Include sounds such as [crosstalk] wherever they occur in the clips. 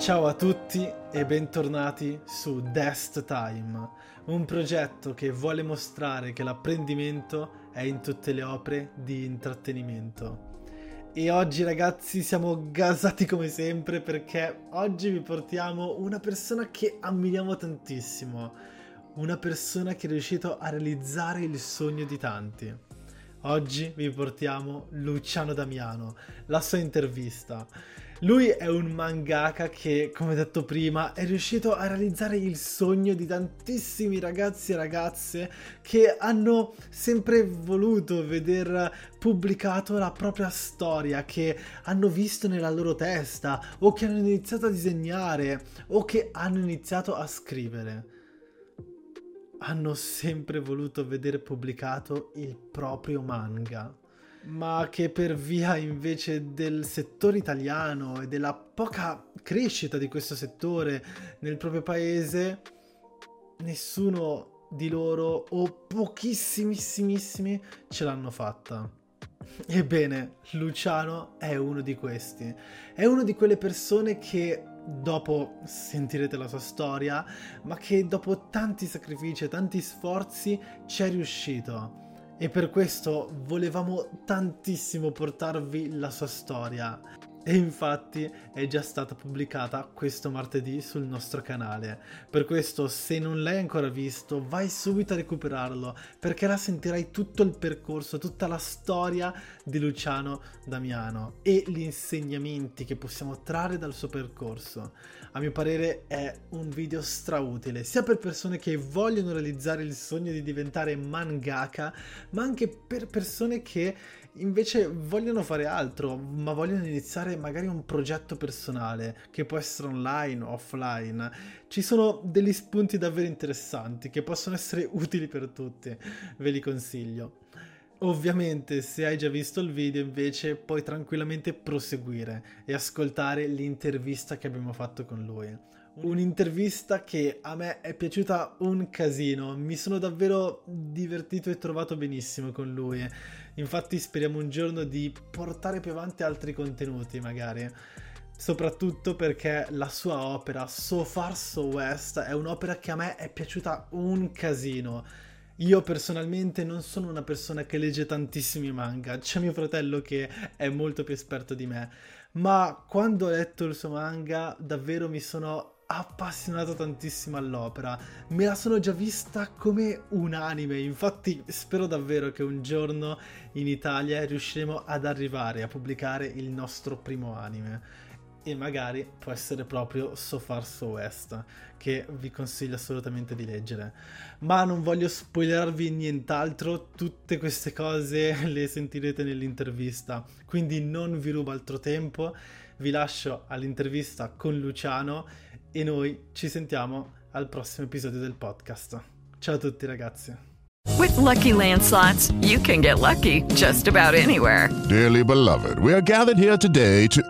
Ciao a tutti e bentornati su Dest Time, un progetto che vuole mostrare che l'apprendimento è in tutte le opere di intrattenimento. E oggi ragazzi siamo gasati come sempre perché oggi vi portiamo una persona che ammiriamo tantissimo, una persona che è riuscito a realizzare il sogno di tanti. Oggi vi portiamo Luciano Damiano, la sua intervista. Lui è un mangaka che, come detto prima, è riuscito a realizzare il sogno di tantissimi ragazzi e ragazze che hanno sempre voluto veder pubblicato la propria storia, che hanno visto nella loro testa, o che hanno iniziato a disegnare, o che hanno iniziato a scrivere. Hanno sempre voluto vedere pubblicato il proprio manga ma che per via invece del settore italiano e della poca crescita di questo settore nel proprio paese, nessuno di loro o pochissimissimissimi ce l'hanno fatta. Ebbene, Luciano è uno di questi. È una di quelle persone che dopo sentirete la sua storia, ma che dopo tanti sacrifici e tanti sforzi ci è riuscito e per questo volevamo tantissimo portarvi la sua storia. E infatti è già stata pubblicata questo martedì sul nostro canale. Per questo, se non l'hai ancora visto, vai subito a recuperarlo perché la sentirai tutto il percorso, tutta la storia di Luciano Damiano e gli insegnamenti che possiamo trarre dal suo percorso. A mio parere è un video strautile, sia per persone che vogliono realizzare il sogno di diventare mangaka, ma anche per persone che invece vogliono fare altro, ma vogliono iniziare magari un progetto personale che può essere online o offline. Ci sono degli spunti davvero interessanti che possono essere [laughs] utili per tutti, ve li consiglio. Ovviamente, se hai già visto il video, invece, puoi tranquillamente proseguire e ascoltare l'intervista che abbiamo fatto con lui. Un'intervista che a me è piaciuta un casino, mi sono davvero divertito e trovato benissimo con lui. Infatti speriamo un giorno di portare più avanti altri contenuti magari. Soprattutto perché la sua opera So Far So West è un'opera che a me è piaciuta un casino. Io personalmente non sono una persona che legge tantissimi manga, c'è mio fratello che è molto più esperto di me, ma quando ho letto il suo manga davvero mi sono appassionato tantissimo all'opera. Me la sono già vista come un anime, infatti spero davvero che un giorno in Italia riusciremo ad arrivare a pubblicare il nostro primo anime. E magari può essere proprio So Far So West, che vi consiglio assolutamente di leggere. Ma non voglio spoilerarvi nient'altro, tutte queste cose [laughs] le sentirete nell'intervista, quindi non vi rubo altro tempo, vi lascio all'intervista con Luciano e noi ci sentiamo al prossimo episodio del podcast. Ciao a tutti ragazzi. With lucky landslots, you can get lucky just about anywhere. Dearly beloved, we are gathered here today to.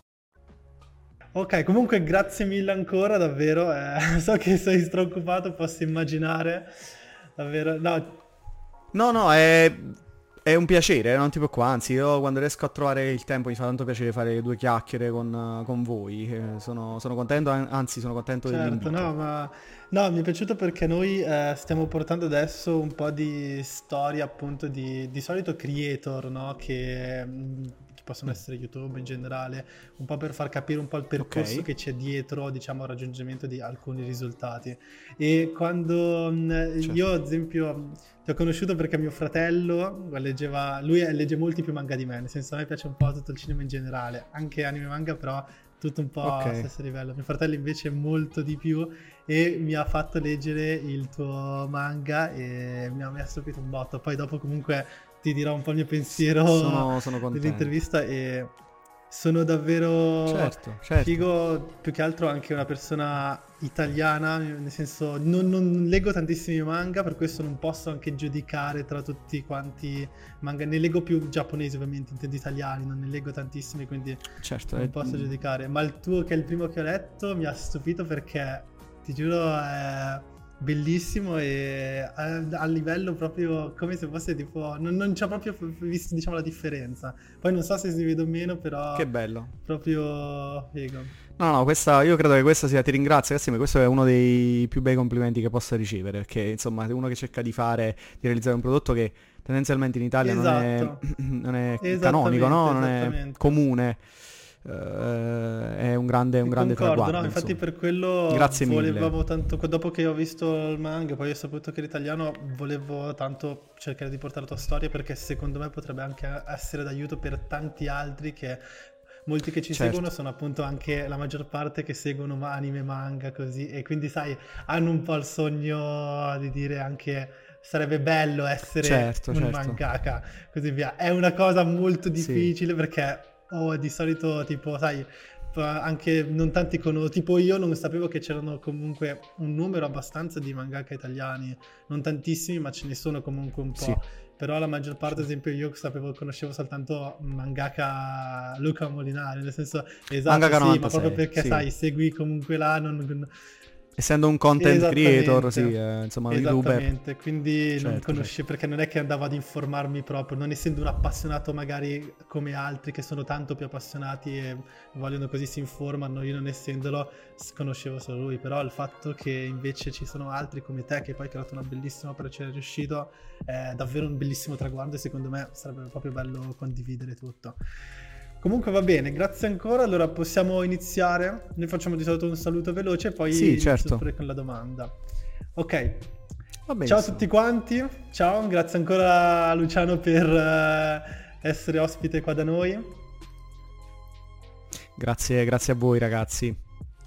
Ok, comunque grazie mille ancora, davvero. Eh, [laughs] so che sei straoccupato, posso immaginare. Davvero, no. No, no, è è un piacere, non ti preoccupare, anzi io quando riesco a trovare il tempo mi fa tanto piacere fare due chiacchiere con, con voi, eh, sono, sono, contento, anzi sono contento certo, dell'invito. No, ma no, mi è piaciuto perché noi eh, stiamo portando adesso un po' di storia appunto di, di solito creator, no? Che, che possono essere YouTube in generale, un po' per far capire un po' il percorso Ok. che c'è dietro, diciamo, al raggiungimento di alcuni risultati. E quando mh, Certo. io, ad esempio, ti ho conosciuto perché mio fratello leggeva, lui legge molti più manga di me, nel senso a me piace un po' tutto il cinema in generale, anche anime manga, però tutto un po' Ok. allo stesso livello. Mio fratello invece molto di più e mi ha fatto leggere il tuo manga e mi ha, mi ha stupito un botto. Poi dopo comunque ti dirò un po' il mio pensiero Sono, sono contento. dell'intervista e sono davvero Certo, certo. figo più che altro anche una persona italiana, nel senso non, non leggo tantissimi manga, per questo non posso anche giudicare tra tutti quanti manga, ne leggo più giapponesi ovviamente, intendo italiani, non ne leggo tantissimi, quindi Certo, non eh, posso mm, giudicare, ma il tuo che è il primo che ho letto mi ha stupito perché ti giuro è bellissimo e a, a livello proprio come se fosse tipo non, non ho proprio visto diciamo la differenza. Poi non so se si vede o meno, però Che bello. proprio figo. No, no, questa, io credo che questa sia, ti ringrazio, Cassimo, questo è uno dei più bei complimenti che possa ricevere, perché insomma uno che cerca di fare, di realizzare un prodotto che tendenzialmente in Italia non è, Esatto. [clears throat] non è canonico, no? non è comune, Eh, è un grande, un grande Concordo, traguardo. no, infatti per quello Grazie mille. volevamo tanto, dopo che ho visto il manga, poi ho saputo che l'italiano, volevo tanto cercare di portare la tua storia perché secondo me potrebbe anche essere d'aiuto per tanti altri che molti che ci Certo. seguono sono appunto anche la maggior parte che seguono anime, manga così e quindi sai, hanno un po' il sogno di dire anche sarebbe bello essere Certo, un certo. mangaka, così via. È una cosa molto difficile perché oh, di solito tipo, sai, anche non tanti conosco, tipo io non sapevo che c'erano comunque un numero abbastanza di mangaka italiani, non tantissimi, ma ce ne sono comunque un po'. Sì. Però la maggior parte, ad esempio, io sapevo, conoscevo soltanto mangaka Luca Molinari, nel senso, esatto, Mangaka sì, ma 96, proprio perché, sì. sai, segui comunque là, non- Essendo un content creator, sì, eh, insomma, youtuber. Esattamente, quindi non Certo, conosci perché non è che andavo ad informarmi proprio, non essendo un appassionato magari come altri che sono tanto più appassionati e vogliono così si informano, io non essendolo conoscevo solo lui, però il fatto che invece ci sono altri come te che poi hai creato una bellissima opera e ci è riuscito è davvero un bellissimo traguardo e secondo me sarebbe proprio bello condividere tutto. Comunque va bene, grazie ancora. Allora possiamo iniziare. Noi facciamo di solito un saluto veloce e poi Sì, certo. pure con la domanda. Ok, ciao a tutti quanti. Ciao, grazie ancora a Luciano per eh, essere ospite qua da noi. Grazie, grazie a voi ragazzi.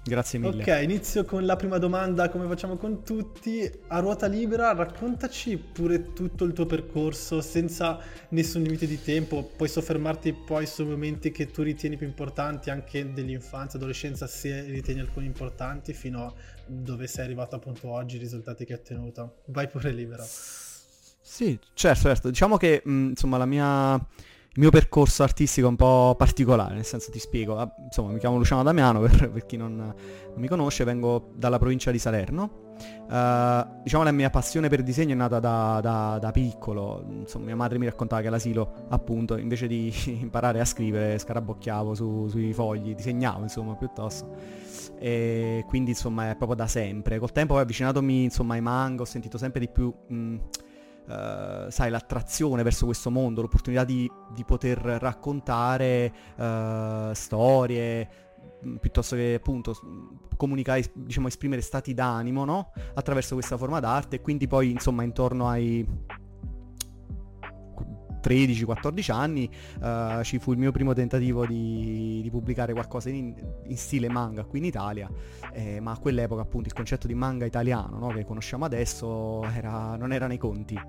Grazie mille. Ok, inizio con la prima domanda, come facciamo con tutti. A ruota libera, raccontaci pure tutto il tuo percorso senza nessun limite di tempo. Puoi soffermarti poi su momenti che tu ritieni più importanti, anche dell'infanzia, adolescenza, se ritieni alcuni importanti, fino a dove sei arrivato appunto oggi, i risultati che hai ottenuto. Vai pure libero. Sì, certo, certo. Diciamo che mh, insomma la mia, mio percorso artistico è un po' particolare, nel senso ti spiego. Ah, Insomma, mi chiamo Luciano Damiano [laughs] per, per chi non, non mi conosce, vengo dalla provincia di Salerno. Eh, diciamo la mia passione per il disegno è nata da, da- da piccolo. Insomma, mia madre mi raccontava che all'asilo, appunto, invece di [laughs] imparare a scrivere, scarabocchiavo su- sui fogli, disegnavo, insomma, piuttosto. E quindi insomma è proprio da sempre. Col tempo poi avvicinatomi insomma ai manga, ho sentito sempre di più mh, eh, sai, l'attrazione verso questo mondo, l'opportunità di, di poter raccontare eh, storie, mh, piuttosto che appunto s- comunicare, diciamo, esprimere stati d'animo, no? Attraverso questa forma d'arte e quindi poi insomma intorno ai 13-14 anni eh, ci fu il mio primo tentativo di, di pubblicare qualcosa in, in stile manga qui in Italia, eh, ma a quell'epoca appunto il concetto di manga italiano no, che conosciamo adesso era- non era nei conti,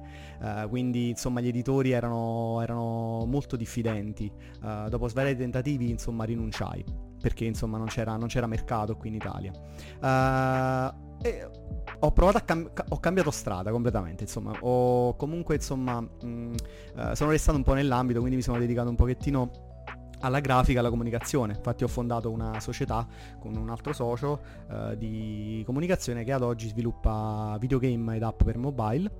Eh, quindi insomma gli editori erano, erano molto diffidenti, Eh, dopo svariati tentativi insomma rinunciai perché insomma non c'era, non c'era mercato qui in Italia. E ho provato a cam- ca- ho cambiato strada completamente, insomma, ho comunque insomma mh, eh, sono restato un po' nell'ambito, quindi mi sono dedicato un pochettino alla grafica, alla comunicazione. Infatti ho fondato una società con un altro socio eh, di comunicazione che ad oggi sviluppa videogame ed app per mobile.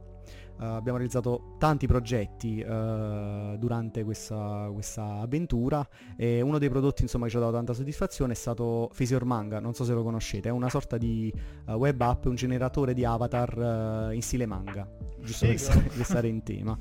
Uh, abbiamo realizzato tanti progetti uh, durante questa, questa, avventura e uno dei prodotti insomma, che ci ha dato tanta soddisfazione è stato Phasior Manga, non so se lo conoscete, è una sorta di uh, web app, un generatore di avatar in stile manga, giusto per stare, per stare, in tema.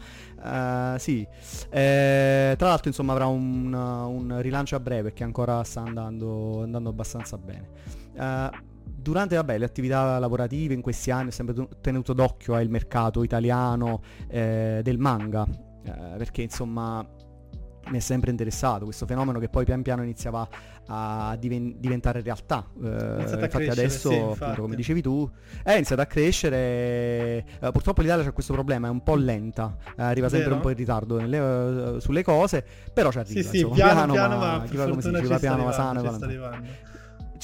sì, eh, tra l'altro insomma avrà un, un, rilancio a breve perché ancora sta andando, andando abbastanza bene. Durante vabbè, le attività lavorative in questi anni ho sempre tenuto d'occhio al mercato italiano eh, del manga, eh, perché insomma mi è sempre interessato questo fenomeno che poi pian piano iniziava a diven- diventare realtà. Eh, infatti adesso, sì, infatti. Appunto, come dicevi tu, è iniziato a crescere. Eh, purtroppo l'Italia c'è questo problema, è un po' lenta, eh, arriva sempre Vero? un po' in ritardo nelle, uh, sulle cose, però ci arriva. Sì, insomma, sì, piano, piano, piano, ma, ma chi va come si dice, piano, ma sano.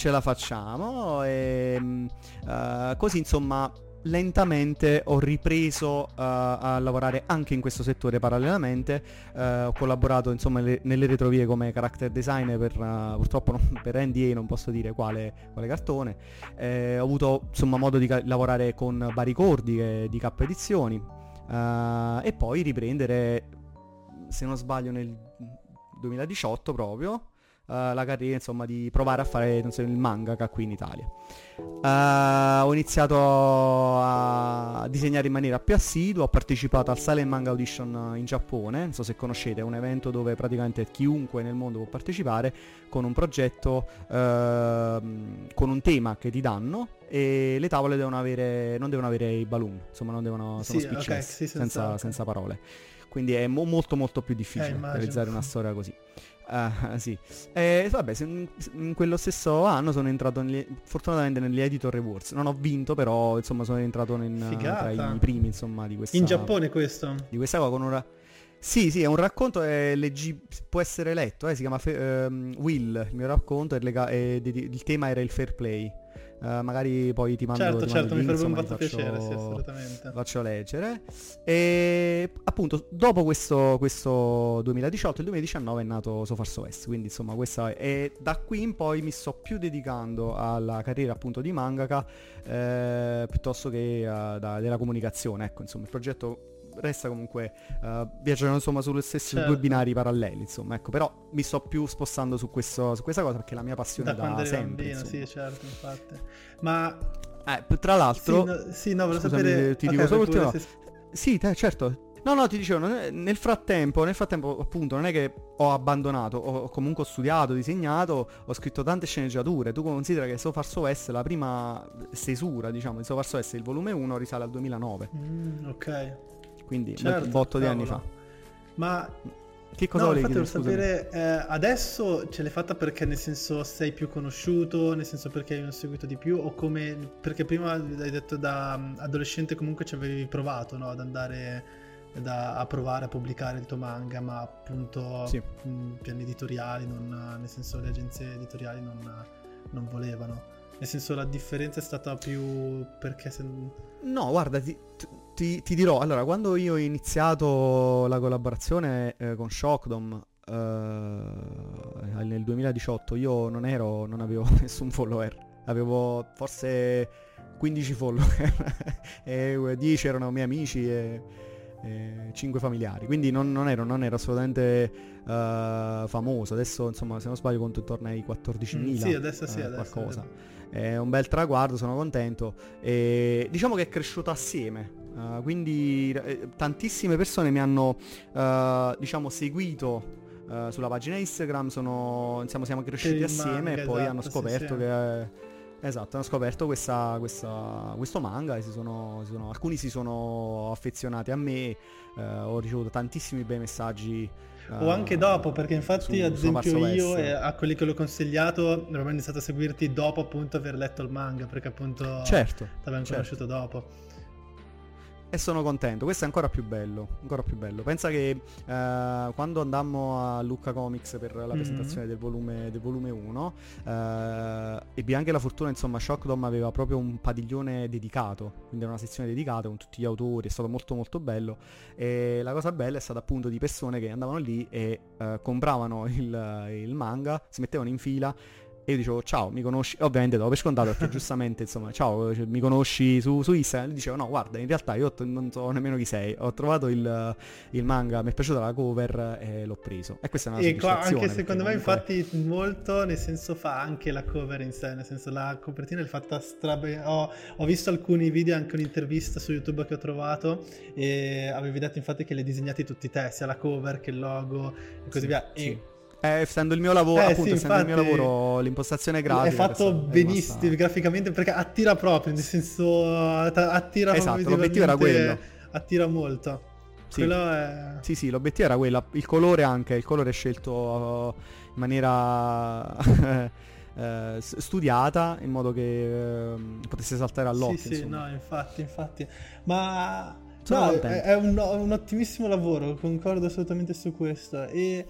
Ce la facciamo e uh, così insomma lentamente ho ripreso uh, a lavorare anche in questo settore parallelamente, uh, ho collaborato insomma le, nelle retrovie come character designer per, uh, purtroppo non, per NDA non posso dire quale, quale cartone, eh, ho avuto insomma modo di ca- lavorare con vari cordi eh, di K edizioni e poi riprendere, se non sbaglio nel 2018 proprio, la carriera insomma di provare a fare so, il mangaka qui in Italia. Uh, ho iniziato a disegnare in maniera più assidua, ho partecipato al Silent Manga Audition in Giappone, non so se conoscete, è un evento dove praticamente chiunque nel mondo può partecipare con un progetto, uh, con un tema che ti danno e le tavole devono avere, non devono avere i balloon, insomma non devono, sono sì, okay, sì, senza, senza, senza, parole. Quindi è mo- molto molto più difficile eh, realizzare una storia così. Uh, sì. E vabbè, in, in, quello stesso anno sono entrato negli, fortunatamente negli Editor Awards. Non ho vinto, però insomma sono entrato in, tra i primi insomma di questa In Giappone questo? Di questa cosa con un sì, sì, è un racconto, è leggi- può essere letto, eh, si chiama Fe- um, Will, il mio racconto, lega- il tema era il fair play. Uh, magari poi ti mando Certo, certo, mando mi farebbe un fatto piacere, sì, assolutamente. Faccio leggere. E appunto, dopo questo, questo 2018, il 2019 è nato So Far So West, quindi insomma questa è... E da qui in poi mi sto più dedicando alla carriera appunto di mangaka eh, piuttosto che uh, da, della comunicazione, ecco, insomma, il progetto resta comunque uh, viaggiano insomma sulle stesse certo. due binari paralleli insomma ecco però mi sto più spostando su, questo, su questa cosa perché è la mia passione da, da sempre bambino, sì certo infatti ma eh, tra l'altro sì no, sì, no volevo Scusami, sapere ti okay, dico solo ultimo se... sì te, certo No, no, ti dicevo, nel frattempo, nel frattempo, appunto, non è che ho abbandonato, ho comunque studiato, disegnato, ho scritto tante sceneggiature. Tu considera che So Far So West, la prima stesura, diciamo, di So Far So West, il volume 1, risale al 2009. Mm, ok quindi certo, un botto di anni fa. Ma che cosa no, volevi sapere, eh, adesso ce l'hai fatta perché nel senso sei più conosciuto, nel senso perché hai un seguito di più o come, perché prima hai detto da mm, adolescente comunque ci avevi provato no? ad andare da, a provare a pubblicare il tuo manga, ma appunto sì. mh, mm, piani editoriali, non, nel senso le agenzie editoriali non, non volevano. Nel senso la differenza è stata più perché se... No, guarda, ti, ti, ti, dirò, allora, quando io ho iniziato la collaborazione eh, con Shockdom eh, nel 2018, io non ero, non avevo [laughs] nessun follower, avevo forse 15 follower [laughs] e 10 erano miei amici e, e 5 familiari, quindi non, non, ero, non ero, assolutamente uh, famoso, adesso insomma se non sbaglio conto intorno ai 14.000. Mm, sì, adesso sì, uh, adesso. Qualcosa. È un bel traguardo, sono contento e diciamo che è cresciuto assieme. Uh, quindi eh, tantissime persone mi hanno uh, diciamo seguito uh, sulla pagina Instagram, sono, insomma, siamo cresciuti assieme manga, e poi esatto, hanno scoperto sì, che... Esatto, hanno scoperto questa, questa, questo manga e si sono, si sono, alcuni si sono affezionati a me, ho ricevuto tantissimi bei messaggi o anche dopo, perché infatti su, ad esempio io e a quelli che l'ho consigliato avevo iniziato a seguirti dopo appunto aver letto il manga, perché appunto certo, ti avevano certo. conosciuto dopo e sono contento. Questo è ancora più bello, ancora più bello. Pensa che uh, quando andammo a Lucca Comics per la mm-hmm. presentazione del volume, del volume 1, uh, eh, ebbi anche la fortuna, insomma, Shockdom aveva proprio un padiglione dedicato, quindi era una sezione dedicata con tutti gli autori, è stato molto molto bello. E la cosa bella è stata appunto di persone che andavano lì e uh, compravano il, il manga, si mettevano in fila E io dicevo ciao, mi conosci? Ovviamente dopo per scontato perché [laughs] giustamente insomma ciao, cioè, mi conosci su, su Instagram? E dicevo no guarda in realtà io t- non so nemmeno chi sei, ho trovato il, il manga, mi è piaciuta la cover e l'ho preso. E questa è una E qua, anche secondo me comunque- infatti molto nel senso fa anche la cover in sé, nel senso la copertina è fatta strabe... Ho, ho visto alcuni video, anche un'intervista su YouTube che ho trovato e avevi detto infatti che hai disegnati tutti te, sia la cover che il logo e così Sì, via. sì. E Eh, essendo il mio lavoro, Eh, appunto, sì, essendo il mio lavoro, l'impostazione è grafica fatto è benissimo rimasta- graficamente perché attira proprio, nel senso att- attira Esatto, l'obiettivo era quello. Attira molto. Sì. È... Sì, sì, l'obiettivo era quello. Il colore anche, il colore è scelto uh, in maniera [laughs] eh, studiata in modo che ehm, potesse saltare all'occhio. Sì, sì, no, infatti, infatti. Ma no, è, contento. è un, un ottimissimo lavoro, concordo assolutamente su questo. E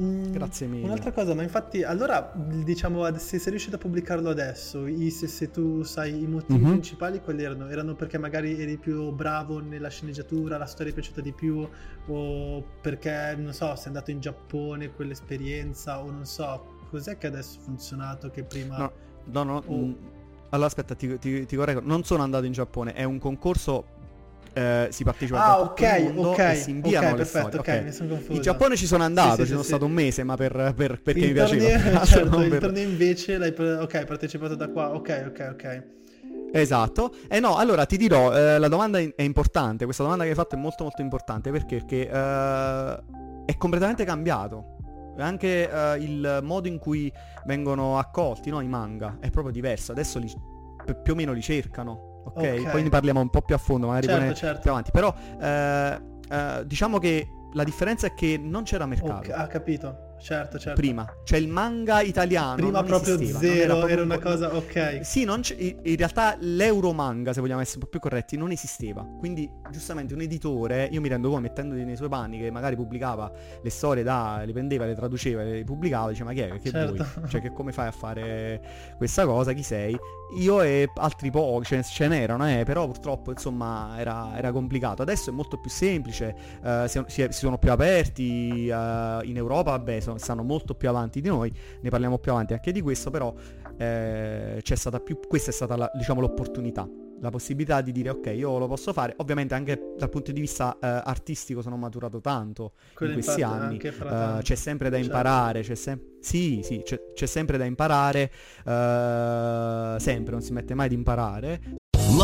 mm, Grazie mille. Un'altra cosa, ma infatti, allora, diciamo, se sei riuscito a pubblicarlo adesso, i- se, se tu sai i motivi Mhm. principali, quali erano? Erano perché magari eri più bravo nella sceneggiatura, la storia è piaciuta di più, o perché, non so, sei andato in Giappone, quell'esperienza, o non so, cos'è che adesso ha funzionato che prima... No, no, no. Oh. mm, Allora aspetta, ti, ti, ti correggo. Non sono andato in Giappone, è un concorso. Eh, si partecipa Ah, ok, ok, si inviano ok, le perfetto, storie. ok, mi sono confuso. In Giappone ci sono andato, Sì, ci sono sì, stato sì. un mese, ma per, per- perché il mi piaceva. torneo, [laughs] certo, il per- torneo invece l'hai pre- ok, hai partecipato da qua, ok, ok, ok. Esatto. E no, allora ti dirò, eh, la domanda è importante, questa domanda che hai fatto è molto molto importante perché, perché, eh, è completamente cambiato. Anche eh, il modo in cui vengono accolti no, i manga è proprio diverso. Adesso li, pi- più o meno li cercano, ok? Poi ne parliamo un po' più a fondo, magari Certo, certo. più avanti. Però eh, eh, diciamo che la differenza è che non c'era mercato. Ok, ha capito, certo, certo. Prima, cioè il manga italiano Prima proprio esisteva, zero, proprio era un una cosa, ok. sì, in realtà l'euromanga, se vogliamo essere un po' più corretti, non esisteva. Quindi, giustamente, un editore, io mi rendo conto, mettendoti nei suoi panni, che magari pubblicava le storie da, le prendeva, le traduceva, le pubblicava, diceva, ma chi è? Che Certo. vuoi? Cioè, che come fai a fare questa cosa? Chi sei? Io e altri pochi, ce, ce n'erano, eh, però purtroppo, insomma, era, era complicato. Adesso è molto più semplice, eh, si, si sono più aperti, eh, in Europa, vabbè, sono- stanno molto più avanti di noi, ne parliamo più avanti anche di questo, però eh, stata più questa è stata la- diciamo l'opportunità la possibilità di dire ok io lo posso fare ovviamente anche dal punto di vista eh, artistico sono maturato tanto Quello in questi anni tanto. c'è sempre da Certo. imparare c'è sem- sì sì c'è, c'è sempre da imparare eh, sempre non si mette mai di imparare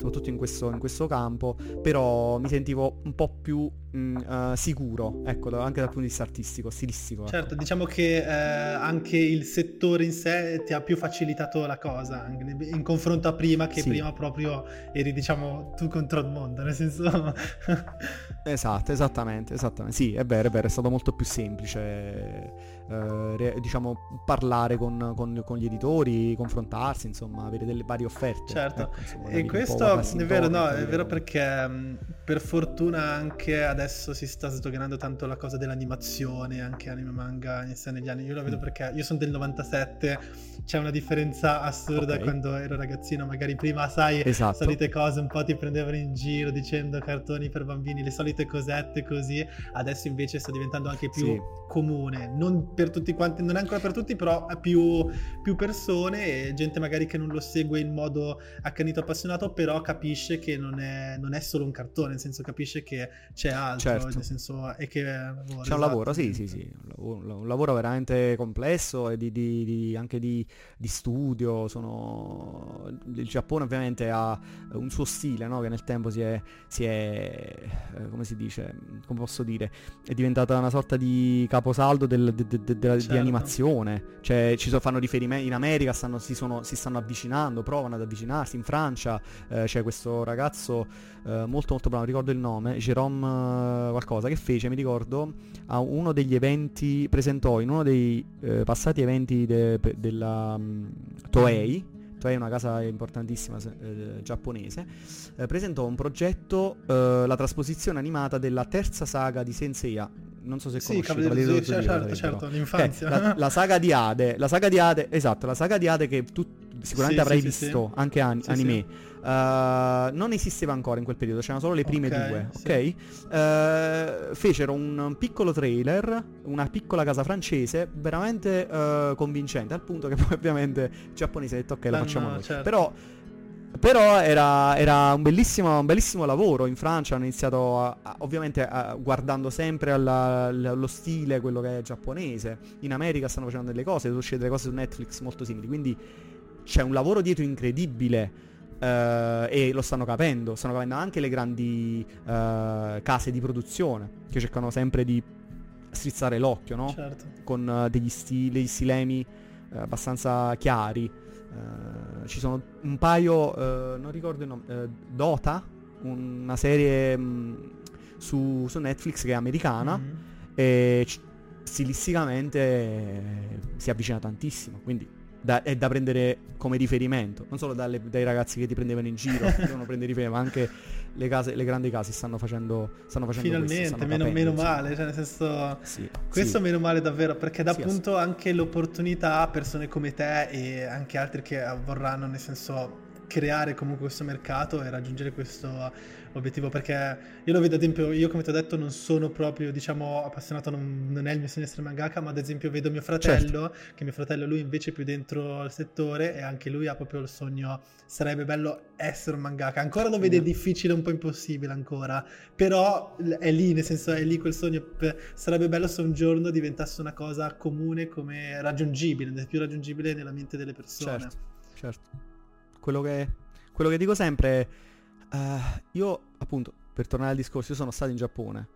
Soprattutto in questo, in questo campo però mi sentivo un po' più mh, eh, sicuro ecco anche dal punto di vista artistico stilistico ecco. Certo, diciamo che eh, anche il settore in sé ti ha più facilitato la cosa, in confronto a prima, che Sì. prima proprio eri, diciamo, tu contro il mondo, nel senso... Esatto, esattamente, esattamente. Sì, è vero, è vero, è stato molto più semplice, eh, re- diciamo, parlare con, con- con gli editori, confrontarsi, insomma, avere delle varie offerte. Certo, Ecco, insomma, e questo è vero, no, è vero perché mh, per fortuna anche adesso si sta sdoganando tanto la cosa dell'animazione, anche anime manga negli anni. Io lo vedo Mm. perché io sono del 97, c'è una differenza assurda Ok. quando ero ragazzino, magari prima, sai, Esatto. solite cose un po' ti prendevano in giro dicendo cartoni per bambini, le solite cosette così, adesso invece sta diventando anche più Sì. comune, non per tutti quanti, non è ancora per tutti, però più, più persone e gente magari che non lo segue in modo accanito appassionato, però capisce che non è, non è solo un cartone, nel senso capisce che c'è altro, Certo. nel senso e che è lavoro, C'è un esatto. lavoro, sì, sì, sì, un lavoro, un lavoro veramente complesso e di, di- di- anche di, di studio. Sono... Il Giappone ovviamente ha un suo stile, no? Che nel tempo si è, si è eh, come si dice, come posso dire, è diventata una sorta di caposaldo del- de- de- de- della- di Certo. animazione. Cioè ci so- fanno riferimenti, in America stanno- si, sono- si stanno avvicinando, provano ad avvicinarsi, in Francia eh, c'è questo ragazzo eh, molto molto bravo, non ricordo il nome, Jerome eh, qualcosa, che fece, mi ricordo, a uno degli eventi, presentò in uno dei eh, passati eventi de- pe- della um, Toei, Toei è una casa importantissima eh, giapponese, eh, presentò un progetto, la trasposizione animata della terza saga di Senseiya. Non so se sì, conosci Cavaliere sì, certo, certo, certo, l'infanzia. Okay, la, la, saga di Ade, la saga di Ade, esatto, la saga di Ade che tu sicuramente sì, avrai sì, visto anche an- anime. Uh, non esisteva ancora in quel periodo, c'erano solo le prime okay, due, sì. ok? Uh, fecero un piccolo trailer, una piccola casa francese, veramente uh, convincente, al punto che [laughs] poi ovviamente i giapponesi hanno detto ok, la facciamo no, noi. Certo. Però però era, era un, bellissimo, un, bellissimo, lavoro in Francia, hanno iniziato a, a, ovviamente a, guardando sempre alla, allo stile, quello che è giapponese. In America stanno facendo delle cose, uscite delle cose su Netflix molto simili, quindi c'è un lavoro dietro incredibile Uh, e lo stanno capendo, stanno capendo anche le grandi uh, case di produzione che cercano sempre di strizzare l'occhio, no? Certo. Con uh, degli stili, degli stilemi abbastanza chiari. ci sono un paio, non ricordo il nome, Dota, una serie mh, mm, su, su, Netflix che è americana mm-hmm. e c- stilisticamente si avvicina tantissimo, quindi da, è da prendere come riferimento, non solo dalle, dai ragazzi che ti prendevano in giro, [laughs] devono prendere riferimento, ma anche le, case, le grandi case stanno facendo, stanno facendo Finalmente, questo, stanno meno, meno male, cioè nel senso, sì, questo sì. meno male davvero, perché dà sì, appunto anche l'opportunità a persone come te e anche altri che vorranno, nel senso, creare comunque questo mercato e raggiungere questo obiettivo perché io lo vedo ad esempio io come ti ho detto non sono proprio diciamo appassionato non, non è il mio sogno essere mangaka ma ad esempio vedo mio fratello certo. che mio fratello lui invece è più dentro il settore e anche lui ha proprio il sogno sarebbe bello essere un mangaka. Ancora lo vede difficile un po' impossibile ancora però è lì nel senso è lì quel sogno sarebbe bello se un giorno diventasse una cosa comune come raggiungibile più raggiungibile nella mente delle persone. Certo certo. Quello che, quello che dico sempre è Uh, io, appunto, per tornare al discorso, io sono stato in Giappone.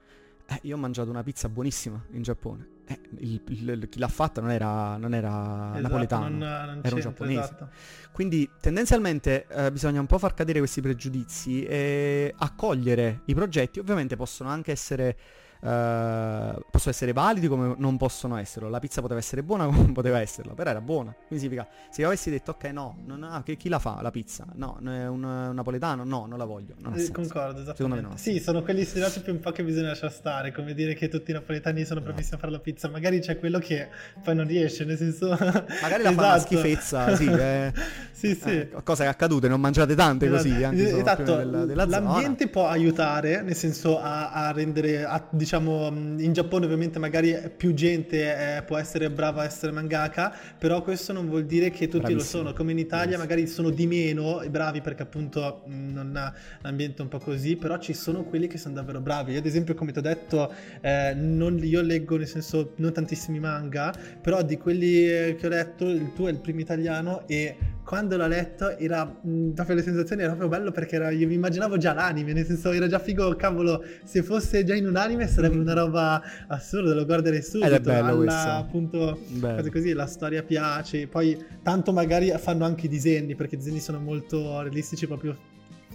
Eh, io ho mangiato una pizza buonissima in Giappone. Eh, il, il, chi l'ha fatta non era, non era esatto, napoletano, non, non era un giapponese. Esatto. Quindi tendenzialmente eh, bisogna un po' far cadere questi pregiudizi e accogliere i progetti. Ovviamente possono anche essere Uh, possono essere validi come non possono esserlo. La pizza poteva essere buona [laughs] come non poteva esserlo, però era buona. Quindi significa, se io avessi detto ok no, non, ah, chi la fa la pizza? No, è un, un, napoletano? No, non la voglio. Non eh, concordo, esattamente. Sì, sono quegli stereotipi un po' che bisogna lasciare stare, come dire che tutti i napoletani sono no. bravissimi a fare la pizza. Magari c'è quello che poi non riesce, nel senso... [laughs] Magari la esatto. fa una schifezza, sì. Eh, [laughs] sì, sì. Eh, cosa è accadute, non mangiate tante esatto. così, anche esatto. della, della L'ambiente zona. può aiutare, nel senso a, a rendere, a, diciamo, in Giappone ovviamente magari più gente eh, può essere brava a essere mangaka, però questo non vuol dire che tutti Bravissimo. lo sono, come in Italia Bravissimo. magari sono di meno i bravi perché appunto non ha l'ambiente un po' così, però ci sono quelli che sono davvero bravi. Io ad esempio come ti ho detto, eh, non, io leggo nel senso non tantissimi manga, però di quelli eh, che ho letto il tuo è il primo italiano e quando l'ho letto era mh, proprio le sensazioni era proprio bello perché era, io mi immaginavo già l'anime, nel senso era già figo, cavolo, se fosse già in un anime sarebbe una roba assurda, lo guarderei subito. È bello alla, questo. appunto bello. cose così, la storia piace, poi tanto magari fanno anche i disegni perché i disegni sono molto realistici proprio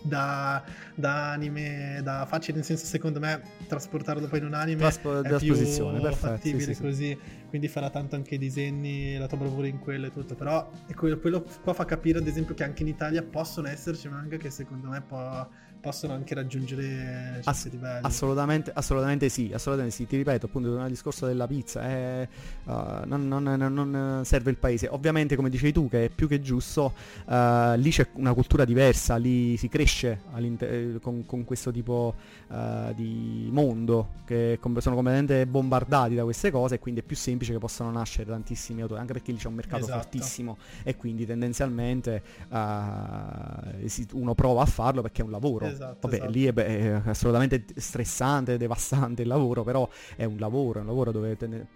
da, da, anime da facile nel senso secondo me trasportarlo poi in un anime Traspo- è più perfetto, fattibile sì, così sì. quindi farà tanto anche i disegni la tua bravura in quello e tutto però quello, quello qua fa capire ad esempio che anche in Italia possono esserci manga che secondo me può possono anche raggiungere certi Ass- livelli. Assolutamente, assolutamente sì, assolutamente sì. Ti ripeto, appunto, il discorso della pizza, eh, uh, non, non, non, serve il paese. Ovviamente, come dicevi tu, che è più che giusto, uh, lì c'è una cultura diversa, lì si cresce con, con, questo tipo uh, di mondo, che sono completamente bombardati da queste cose e quindi è più semplice che possano nascere tantissimi autori, anche perché lì c'è un mercato esatto. fortissimo e quindi tendenzialmente uno prova a farlo perché è un lavoro Esatto, Vabbè, esatto. lì è, è, assolutamente stressante, devastante il lavoro, però è un lavoro, è un lavoro dove ne,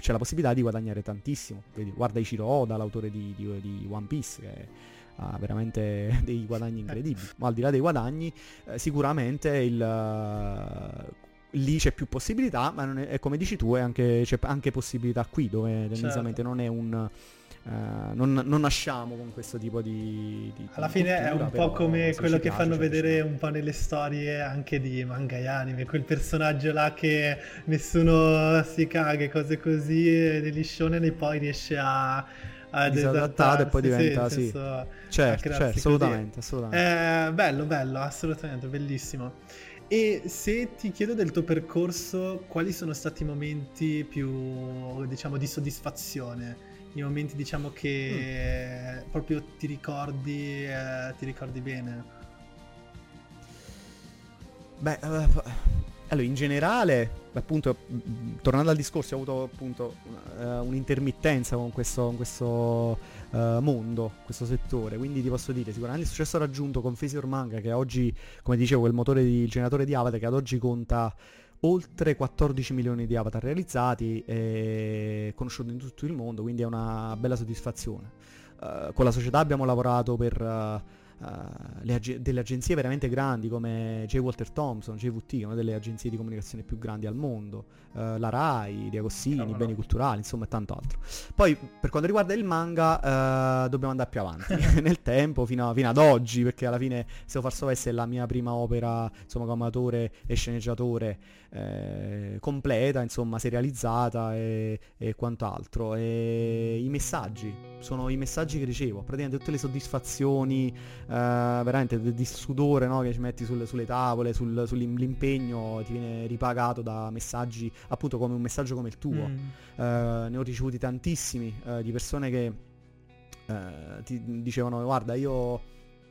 c'è la possibilità di guadagnare tantissimo. Vedi, guarda Ichiro Oda, l'autore di, di, di One Piece, che ha veramente [laughs] dei guadagni incredibili. Ma al di là dei guadagni, eh, sicuramente il... Uh, lì c'è più possibilità, ma è, è, come dici tu, anche, c'è anche possibilità qui, dove tendenzialmente certo. non è un Uh, non, non, nasciamo con questo tipo di, di alla fine cultura, è un po' come quello che fanno vedere un po' nelle storie anche di manga e anime quel personaggio là che nessuno si caga cose così degli shonen e poi riesce a a disadattato e poi diventa sì, sì. senso, Certo, certo, assolutamente, assolutamente. Eh, bello, bello, assolutamente, bellissimo. E se ti chiedo del tuo percorso, quali sono stati i momenti più, diciamo, di soddisfazione? I momenti, diciamo, che proprio ti ricordi, eh, ti ricordi bene? Beh, eh, allora in generale, appunto, mh, tornando al discorso, ho avuto appunto eh, un'intermittenza con questo, con questo eh, mondo, questo settore, quindi ti posso dire, sicuramente il successo raggiunto con Your Manga, che oggi, come dicevo, è il motore di, il generatore di avatar, che ad oggi conta oltre 14 milioni di avatar realizzati e conosciuto in tutto il mondo, quindi è una bella soddisfazione. Eh, con la società abbiamo lavorato per... eh, Uh, ag- delle agenzie veramente grandi come J. Walter Thompson, JVT, una delle agenzie di comunicazione più grandi al mondo, uh, la RAI, di Agostini, Cavolo. beni culturali, insomma e tanto altro. Poi per quanto riguarda il manga uh, dobbiamo andare più avanti [laughs] nel tempo fino, a- fino ad oggi perché alla fine Se Far Sovest è la mia prima opera insomma come autore e sceneggiatore eh, completa, insomma serializzata e, e quant'altro. E i messaggi sono i messaggi che ricevo, praticamente tutte le soddisfazioni eh, veramente di, sudore no, che ci metti sulle, sulle tavole, sul, sull'impegno ti viene ripagato da messaggi appunto come un messaggio come il tuo. Mm. Eh, ne ho ricevuti tantissimi eh, di persone che eh, ti dicevano guarda io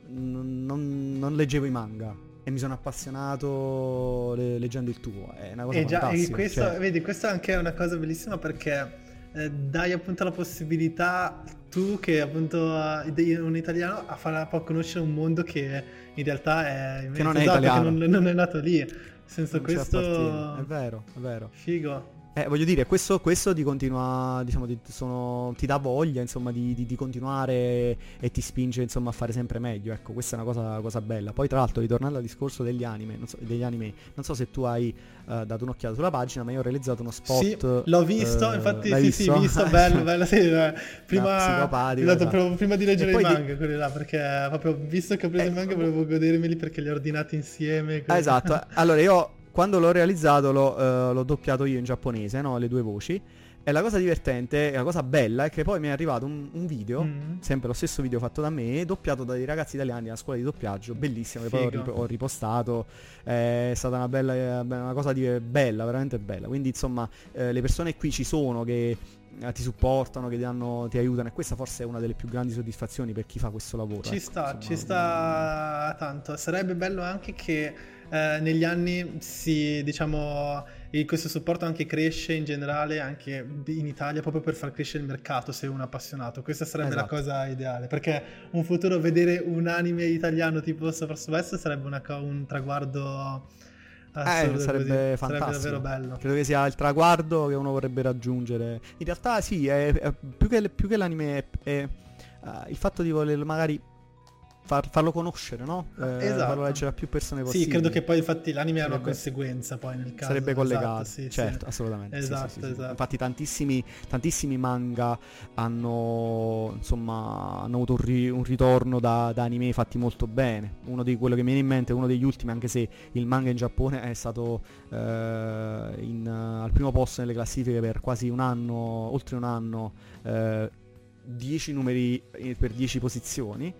non- non leggevo i manga e mi sono appassionato le- leggendo il tuo. È una cosa E già, e questo, cioè- vedi, questa anche è una cosa bellissima perché eh, dai appunto la possibilità tu che appunto eh, un italiano a far a conoscere un mondo che in realtà è Che non è esatto, italiano. che non, non è nato lì. Nel senso non questo. È vero, è vero. figo. Eh, voglio dire, questo, questo ti continua, diciamo, ti, sono- ti dà voglia, insomma, di, di- di continuare e ti spinge, insomma, a fare sempre meglio. Ecco, questa è una cosa, cosa bella. Poi, tra l'altro, ritornando al discorso degli anime, non so, degli anime, non so se tu hai eh, dato un'occhiata sulla pagina, ma io ho realizzato uno spot. Sì, l'ho visto, eh, infatti sì, sì, visto, bello, [laughs] bello, sì, eh, prima, psicopatico, esatto, prima di leggere i poi di- manga, quelli là, perché proprio visto che ho preso i manga volevo godermeli perché li ho ordinati insieme. Ah, esatto, allora io quando l'ho realizzato l'ho, eh, l'ho doppiato io in giapponese, no? Le due voci. E la cosa divertente, la cosa bella è che poi mi è arrivato un, un video, Mm. sempre lo stesso video fatto da me, doppiato dai ragazzi italiani della scuola di doppiaggio, bellissimo, che poi ho, rip- ho ripostato, è stata una bella, una cosa di, bella, veramente bella. Quindi insomma eh, le persone qui ci sono che eh, ti supportano, che ti, danno, ti aiutano e questa forse è una delle più grandi soddisfazioni per chi fa questo lavoro. Ci ecco, sta, insomma. ci sta tanto. Sarebbe bello anche che eh, negli anni si, diciamo, questo supporto anche cresce in generale anche in Italia proprio per far crescere il mercato se uno è appassionato. Questa sarebbe la Esatto. cosa ideale perché un futuro vedere un anime italiano tipo Sopra Sovest sarebbe una un traguardo Eh, sarebbe così. fantastico. Sarebbe davvero bello. Credo che sia il traguardo che uno vorrebbe raggiungere. In realtà sì, è, è- più, che, più che l'anime è, è, eh, il fatto di voler magari far- farlo conoscere, no? Eh, Esatto. Farlo leggere a più persone Sì, possibile. credo che poi infatti l'anime è una Sarebbe- conseguenza poi nel caso. Sarebbe collegato, Esatto, sì, sì. certo, assolutamente. sì, sì, Esatto, sì, sì. esatto. Infatti tantissimi, tantissimi manga hanno, insomma, hanno avuto un, ri- un ritorno da, da anime fatti molto bene. Uno di quello che mi viene in mente uno degli ultimi, anche se il manga in Giappone è stato eh, in, eh, al primo posto nelle classifiche per quasi un anno, oltre un anno, 10 numeri eh, per 10 posizioni.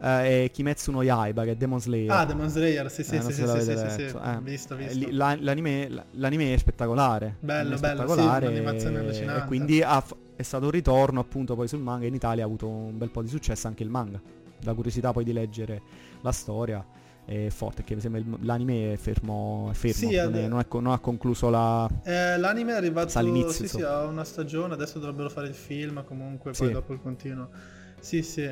Eh, è Kimetsu no Yaiba che è Demon Slayer Ah, Demon Slayer, sì, sì, eh, sì, sì, sì, sì, sì, sì. eh. Visto, Eh, visto. l'anime, la- l'anime è spettacolare. Bello, è bello, sì, spettacolare un'animazione e- allucinante. E quindi ha è stato un ritorno appunto poi sul manga. In Italia ha avuto un bel po' di successo anche il manga. La curiosità poi di leggere la storia è forte, perché mi sembra l'anime è fermo, è fermo Sì, non, è- non è non ha concluso la... Eh, l'anime è arrivato all'inizio, sì, sì, a una stagione, adesso dovrebbero fare il film comunque, poi Sì. Mm. dopo il continuo. Sì, sì.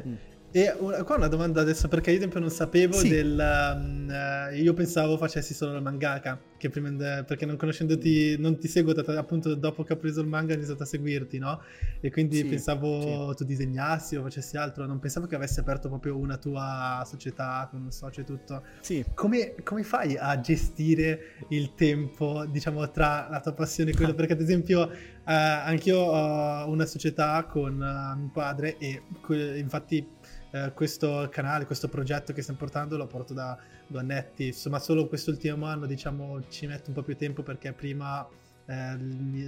E una- qua una domanda adesso, perché io esempio non sapevo Sì. del... um, eh, io pensavo facessi solo il mangaka, che prima perché non conoscendoti, non ti seguo, da- appunto dopo che ho preso il manga ho iniziato a seguirti, no? E quindi Sì, pensavo tu disegnassi o facessi altro, non pensavo che avessi aperto proprio una tua società con un socio e tutto. Sì. Come, come fai a gestire il tempo, diciamo, tra la tua passione e quello? [laughs] Perché, ad esempio, eh, anch'io ho una società con eh, mio padre e que- infatti eh, questo canale, questo progetto che stiamo portando lo porto da due annetti. Insomma, solo quest'ultimo anno, diciamo, ci metto un po' più tempo perché prima eh,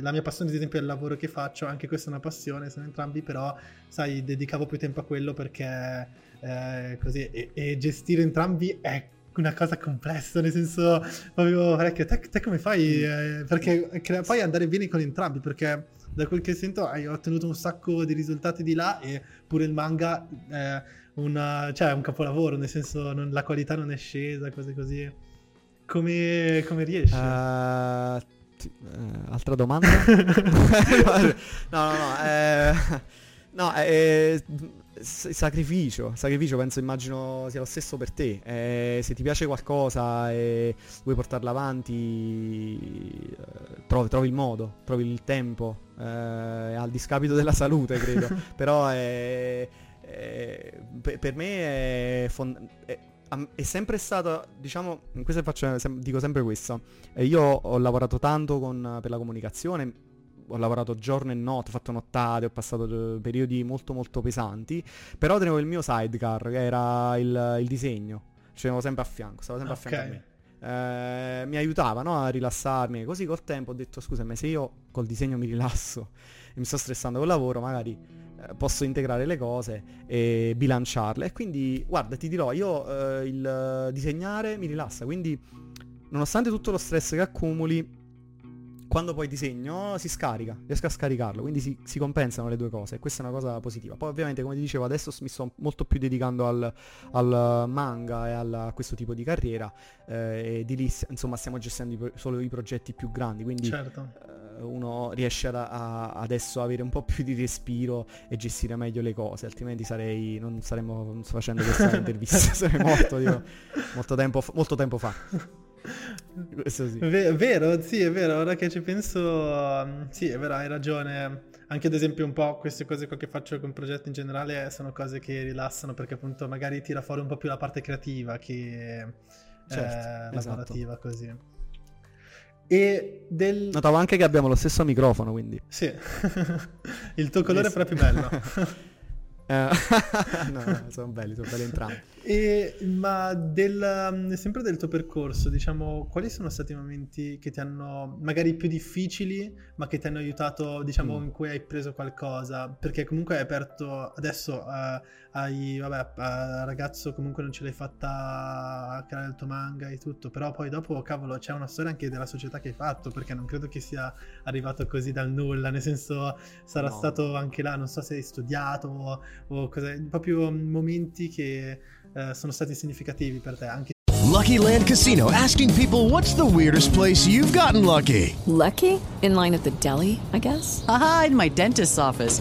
la mia passione ad esempio è il lavoro che faccio, anche questa è una passione, sono entrambi, però sai, dedicavo più tempo a quello perché eh, così, e, e, gestire entrambi è una cosa complessa, nel senso proprio parecchio, te, te come fai? Eh, perché crea, poi andare bene con entrambi, perché da quel che sento hai ottenuto un sacco di risultati di là e pure il manga è una, cioè, un capolavoro, nel senso non, la qualità non è scesa, cose così. Come, come riesci? Uh, uh, altra domanda? [laughs] no, no, no. Eh, no, eh, sacrificio, sacrificio penso immagino sia lo stesso per te. Eh, se ti piace qualcosa e vuoi portarla avanti, eh, trovi, trovi, il modo, trovi il tempo, eh, al discapito della salute credo. [laughs] Però è, è, per me è, fond- è, è, sempre stato, diciamo, questo faccio, dico sempre questo, io ho lavorato tanto con, per la comunicazione, ho lavorato giorno e notte, ho fatto nottate, ho passato periodi molto molto pesanti, però tenevo il mio sidecar che era il, il disegno, ci tenevo sempre a fianco, stavo sempre okay. a fianco a me. Eh, mi aiutava no, a rilassarmi, così col tempo ho detto scusami se io col disegno mi rilasso [laughs] e mi sto stressando col lavoro magari eh, posso integrare le cose e bilanciarle e quindi guarda ti dirò io eh, il disegnare mi rilassa quindi nonostante tutto lo stress che accumuli quando poi disegno si scarica, riesco a scaricarlo, quindi si, si, compensano le due cose, questa è una cosa positiva. Poi ovviamente come ti dicevo adesso mi sto molto più dedicando al, al manga e al, a questo tipo di carriera eh, e di lì insomma stiamo gestendo i, solo i progetti più grandi, quindi certo. eh, uno riesce ad, a, adesso avere un po' più di respiro e gestire meglio le cose, altrimenti sarei, non saremmo sto facendo questa [laughs] intervista, sarei morto dico, molto, tempo, molto tempo fa. Questo sì. V- vero, sì, è vero, ora che ci penso, um, sì, è vero, hai ragione. Anche ad esempio un po' queste cose che faccio con progetti in generale sono cose che rilassano perché appunto magari tira fuori un po' più la parte creativa che certo, eh, lavorativa esatto. così. E del... Notavo anche che abbiamo lo stesso microfono, quindi. Sì, [laughs] il tuo colore yes. è proprio bello. [laughs] Eh, [laughs] no, no, sono belli, sono belli entrambi. E, ma del, mm, sempre del tuo percorso, diciamo, quali sono stati i momenti che ti hanno, magari più difficili, ma che ti hanno aiutato, diciamo, mm. in cui hai preso qualcosa? Perché comunque hai aperto, adesso uh, hai, vabbè, ragazzo comunque non ce l'hai fatta a creare il tuo manga e tutto, però poi dopo, cavolo, c'è una storia anche della società che hai fatto, perché non credo che sia arrivato così dal nulla, nel senso sarà no. stato anche là, non so se hai studiato o, o cosa, proprio momenti che uh, sono stati significativi per te, anche Lucky Land Casino asking people what's the weirdest place you've gotten lucky? Lucky? In line at the deli, I guess. Aha, in my dentist's office.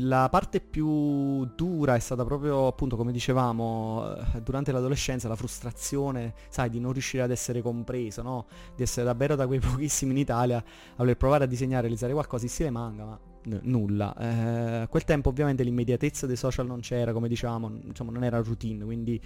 la parte più dura è stata proprio, appunto, come dicevamo, eh, durante l'adolescenza, la frustrazione, sai, di non riuscire ad essere compreso, no? Di essere davvero da quei [laughs] pochissimi in Italia a voler provare a disegnare, realizzare qualcosa in stile manga, ma nulla. Eh, a quel tempo ovviamente l'immediatezza dei social non c'era, come dicevamo, insomma, non era routine, quindi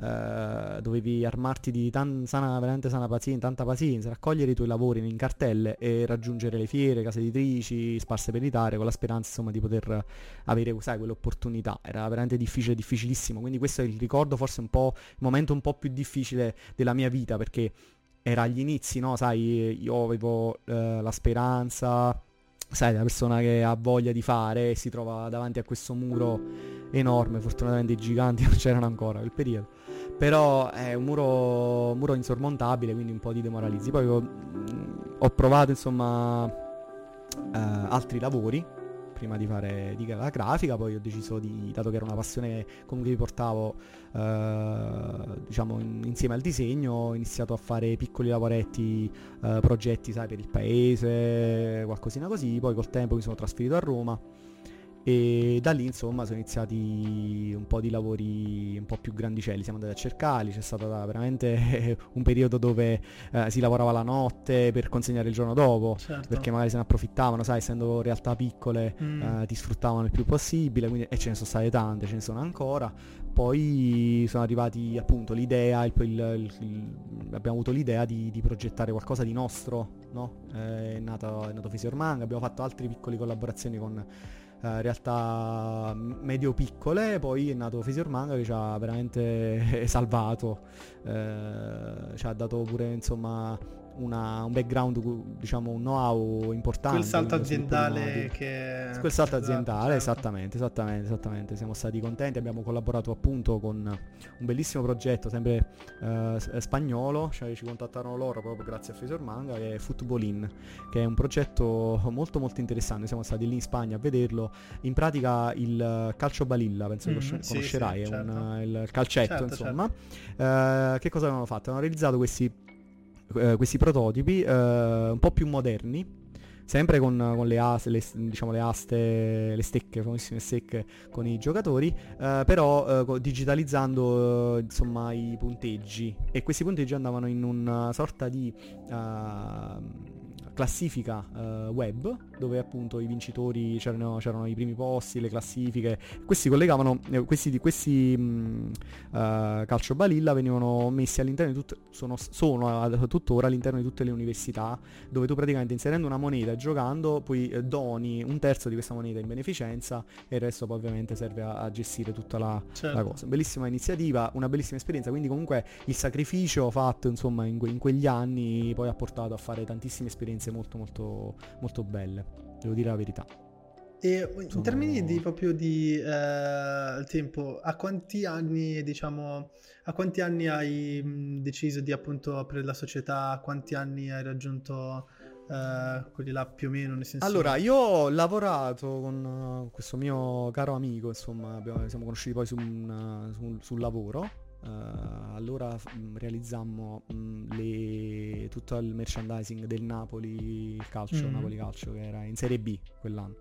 eh, dovevi armarti di tan- sana, veramente sana pazienza, tanta pazienza, raccogliere i tuoi lavori in cartelle e raggiungere le fiere, case editrici, sparse per l'Italia con la speranza insomma di poter avere sai, quell'opportunità. Era veramente difficile, difficilissimo, quindi questo è il ricordo forse un po', il momento un po' più difficile della mia vita perché era agli inizi, no? Sai, io avevo eh, la speranza, sai, la persona che ha voglia di fare e si trova davanti a questo muro enorme, fortunatamente i giganti [laughs] non c'erano ancora quel periodo. Però è un muro, muro insormontabile, quindi un po' di demoralizzi. Poi ho, ho provato insomma eh, altri lavori prima di fare di la grafica, poi ho deciso di, dato che era una passione comunque mi portavo eh, diciamo in, insieme al disegno, ho iniziato a fare piccoli lavoretti, eh, progetti sai per il paese, qualcosina così, poi col tempo mi sono trasferito a Roma e da lì insomma sono iniziati un po' di lavori un po' più grandicelli, siamo andati a cercarli, c'è stato veramente [laughs] un periodo dove eh, si lavorava la notte per consegnare il giorno dopo, Certo. perché magari se ne approfittavano, sai, essendo realtà piccole Mm. eh, ti sfruttavano il più possibile, quindi- e ce ne sono state tante, ce ne sono ancora. Poi sono arrivati appunto l'idea, il- il- il- abbiamo avuto l'idea di, di progettare qualcosa di nostro, no? Eh, è nato, è nato Fisior Manga, abbiamo fatto altre piccole collaborazioni con eh, realtà medio piccole, poi è nato Fisior Manga che ci ha veramente [laughs] salvato, eh, ci ha dato pure insomma una- un background, diciamo un know-how importante. Quel salto aziendale che... Quel salto esatto, aziendale, certo. esattamente, esattamente, esattamente. Siamo stati contenti, abbiamo collaborato appunto con un bellissimo progetto, sempre eh, spagnolo, cioè ci contattarono loro proprio grazie a Fisor Manga, che è Footballin, che è un progetto molto molto interessante, siamo stati lì in Spagna a vederlo. In pratica il calcio balilla, penso Mm, che conosce- sì, conoscerai, sì, è un, certo. il calcetto Certo, insomma. Eh, che cosa avevano fatto? Hanno realizzato questi eh, questi prototipi eh, un po' più moderni, sempre con, con le, aste, le, diciamo, le aste, le stecche, famosissime stecche con i giocatori, eh, però eh, digitalizzando eh, insomma i punteggi. E questi punteggi andavano in una sorta di eh, classifica eh, web dove appunto i vincitori c'erano, c'erano i primi posti, le classifiche, questi collegavano, eh, questi, di- questi mh, eh, calcio balilla venivano messi all'interno di tutte, sono, sono tuttora all'interno di tutte le università dove tu praticamente inserendo una moneta e giocando poi eh, doni un terzo di questa moneta in beneficenza e il resto poi ovviamente serve a, a gestire tutta la, Certo. la cosa. Bellissima iniziativa, una bellissima esperienza, quindi comunque il sacrificio fatto insomma in, que- in quegli anni poi ha portato a fare tantissime esperienze molto molto molto belle, devo dire la verità. E in Sono- termini di proprio di eh, tempo, a quanti anni, diciamo, a quanti anni hai deciso di appunto aprire la società? A quanti anni hai raggiunto eh, quelli là più o meno, nel senso... Allora, io ho lavorato con uh, questo mio caro amico, insomma, abbiamo- siamo conosciuti poi su un, uh, su- sul lavoro. Uh, allora mh, realizzammo mh, le- tutto il merchandising del Napoli calcio, Mm. Napoli Calcio, che era in Serie B quell'anno.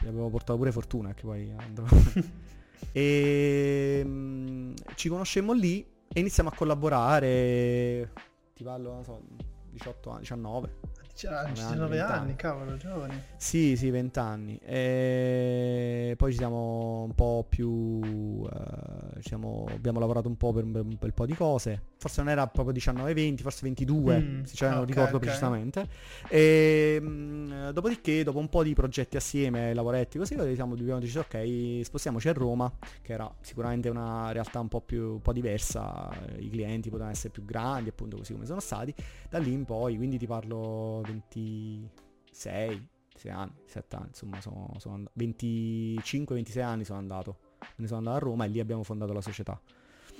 Gli avevo portato pure fortuna, che poi andò. [laughs] e mh, ci conoscemmo lì e iniziamo a collaborare. Ti parlo, non so, 18 anni, 19. Cioè, 19 20 anni, anni. cavolo, giovani. Sì, sì, vent'anni. E poi ci siamo un po' più... eh, ci siamo- abbiamo lavorato un po' per un bel po' di cose. Forse non era proprio 19-20, forse 22, Mm, cioè, non ok, ricordo ok. precisamente. E mm, dopodiché, dopo un po' di progetti assieme, lavoretti così, siamo, abbiamo deciso, ok, spostiamoci a Roma, che era sicuramente una realtà un po' più un po' diversa, i clienti potevano essere più grandi, appunto così come sono stati. Da lì in poi, quindi ti parlo 26, 6 anni, 7 anni, insomma, sono, sono and- 25-26 anni sono andato. Me ne sono andato a Roma e lì abbiamo fondato la società.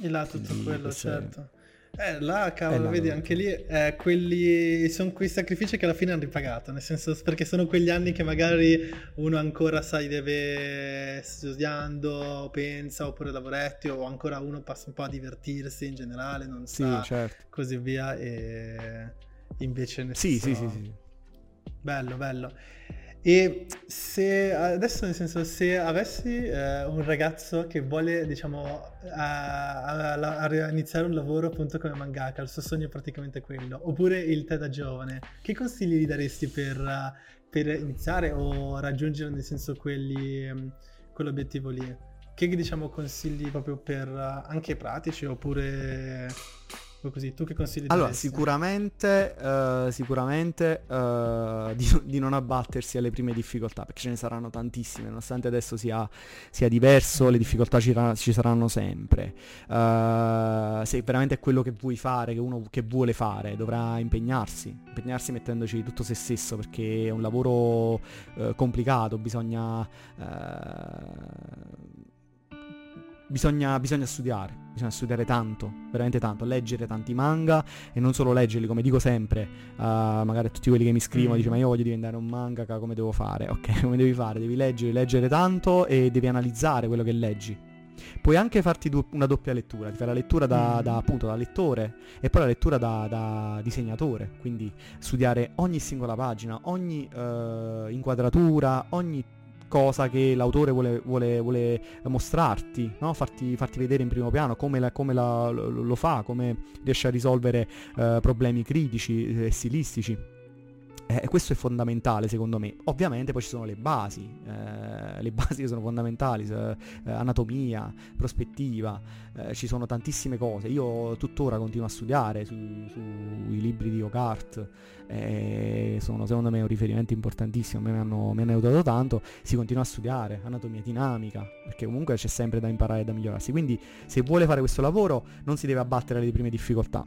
E là tutto Quindi quello, questo è- certo. Eh, là, cavolo, là vedi, dove- anche lì, eh, quelli sono quei sacrifici che alla fine hanno ripagato, nel senso, perché sono quegli anni che magari uno ancora, sai, deve studiando, pensa, oppure lavoretti, o ancora uno passa un po' a divertirsi in generale, non Sì, sa, certo. così via, e invece nel Sì, sì, sì, sì. Bello, bello. E se adesso, nel senso, se avessi eh, un ragazzo che vuole, diciamo, a, a- a iniziare un lavoro appunto come mangaka, il suo sogno è praticamente quello, oppure il te da giovane, che consigli gli daresti per, per iniziare o raggiungere, nel senso, quelli, ehm, quell'obiettivo lì? Che diciamo consigli proprio per eh, anche pratici oppure così? Tu che consigli Allora, daresti? sicuramente, eh, sicuramente eh, di, di non abbattersi alle prime difficoltà, perché ce ne saranno tantissime, nonostante adesso sia, sia diverso, le difficoltà ci, ci saranno sempre. Eh, se veramente è quello che vuoi fare, che uno che vuole fare, dovrà impegnarsi, impegnarsi mettendoci tutto se stesso, perché è un lavoro complicato, bisogna... Bisogna, bisogna studiare, bisogna studiare tanto, veramente tanto, leggere tanti manga e non solo leggerli, come dico sempre, eh, magari a tutti quelli che mi scrivono, Mm. dice ma io voglio diventare un mangaka, come devo fare? Ok, [laughs] come devi fare? Devi leggere, leggere tanto e devi analizzare quello che leggi. Puoi anche farti du- una doppia lettura, ti fai la lettura da, Mm. da, appunto da lettore e poi la lettura da, da disegnatore, quindi studiare ogni singola pagina, ogni eh, inquadratura, ogni qualcosa che l'autore vuole, vuole, vuole mostrarti, no? farti, farti, vedere in primo piano come, la, come la, lo, lo, fa, come riesce a risolvere uh, problemi critici e stilistici. Eh, questo è fondamentale secondo me. Ovviamente poi ci sono le basi, eh, le [laughs] basi che sono fondamentali, eh, anatomia, prospettiva, eh, ci sono tantissime cose. Io tuttora continuo a studiare sui su libri di Hogarth, eh, sono secondo me un riferimento importantissimo, mi hanno, hanno aiutato tanto, si continua a studiare anatomia dinamica, perché comunque c'è sempre da imparare e da migliorarsi. Quindi se vuole fare questo lavoro non si deve abbattere alle prime difficoltà.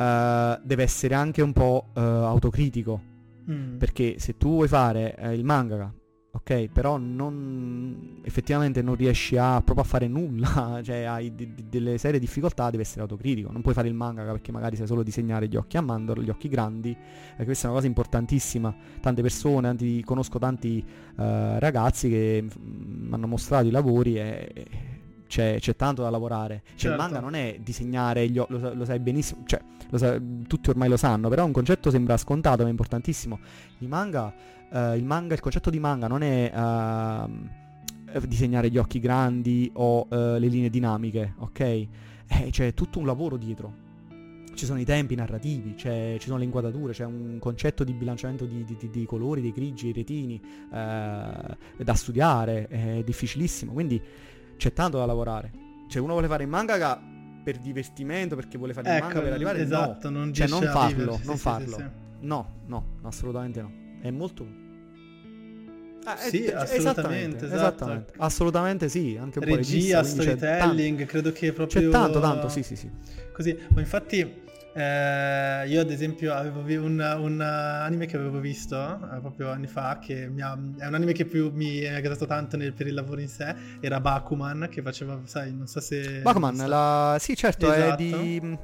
Uh, deve essere anche un po' uh, autocritico Mm. Perché se tu vuoi fare eh, il manga, ok, però non effettivamente non riesci a proprio a fare nulla, [laughs] cioè hai d- d- delle serie difficoltà, devi essere autocritico. Non puoi fare il manga perché magari sai solo disegnare gli occhi a mandorla, gli occhi grandi. E questa è una cosa importantissima. Tante persone, tanti, conosco tanti uh, ragazzi che mi hanno mostrato i lavori e, c'è, c'è, tanto da lavorare. Cioè, certo. il manga non è disegnare gli lo, lo, sai benissimo, cioè, sa, tutti ormai lo sanno, però un concetto sembra scontato, ma è importantissimo. Il manga, uh, il manga, il concetto di manga non è uh, disegnare gli occhi grandi o uh, le linee dinamiche, ok? Eh, c'è tutto un lavoro dietro. Ci sono i tempi narrativi, ci sono le inquadrature, c'è un concetto di bilanciamento di, di, di, di colori, dei grigi, dei retini, da studiare, è difficilissimo. Quindi c'è tanto da lavorare. Cioè uno vuole fare il manga per divertimento, perché vuole fare ecco, il manga per arrivare esatto, no. non cioè non farlo, viverci, non sì, farlo. Sì, sì, no, no, assolutamente no. È molto Ah, sì, è, assolutamente, esattamente, esatto. esattamente, Assolutamente sì, anche un Regia, po' regista, storytelling, credo che proprio... C'è tanto, tanto, sì, sì, sì. Così, ma infatti eh, io ad esempio avevo un, un, anime che avevo visto eh, proprio anni fa, che ha, è un anime che più mi è agattato tanto nel, per il lavoro in sé, era Bakuman, che faceva, sai, non so se... Bakuman, la... sì certo, esatto. è di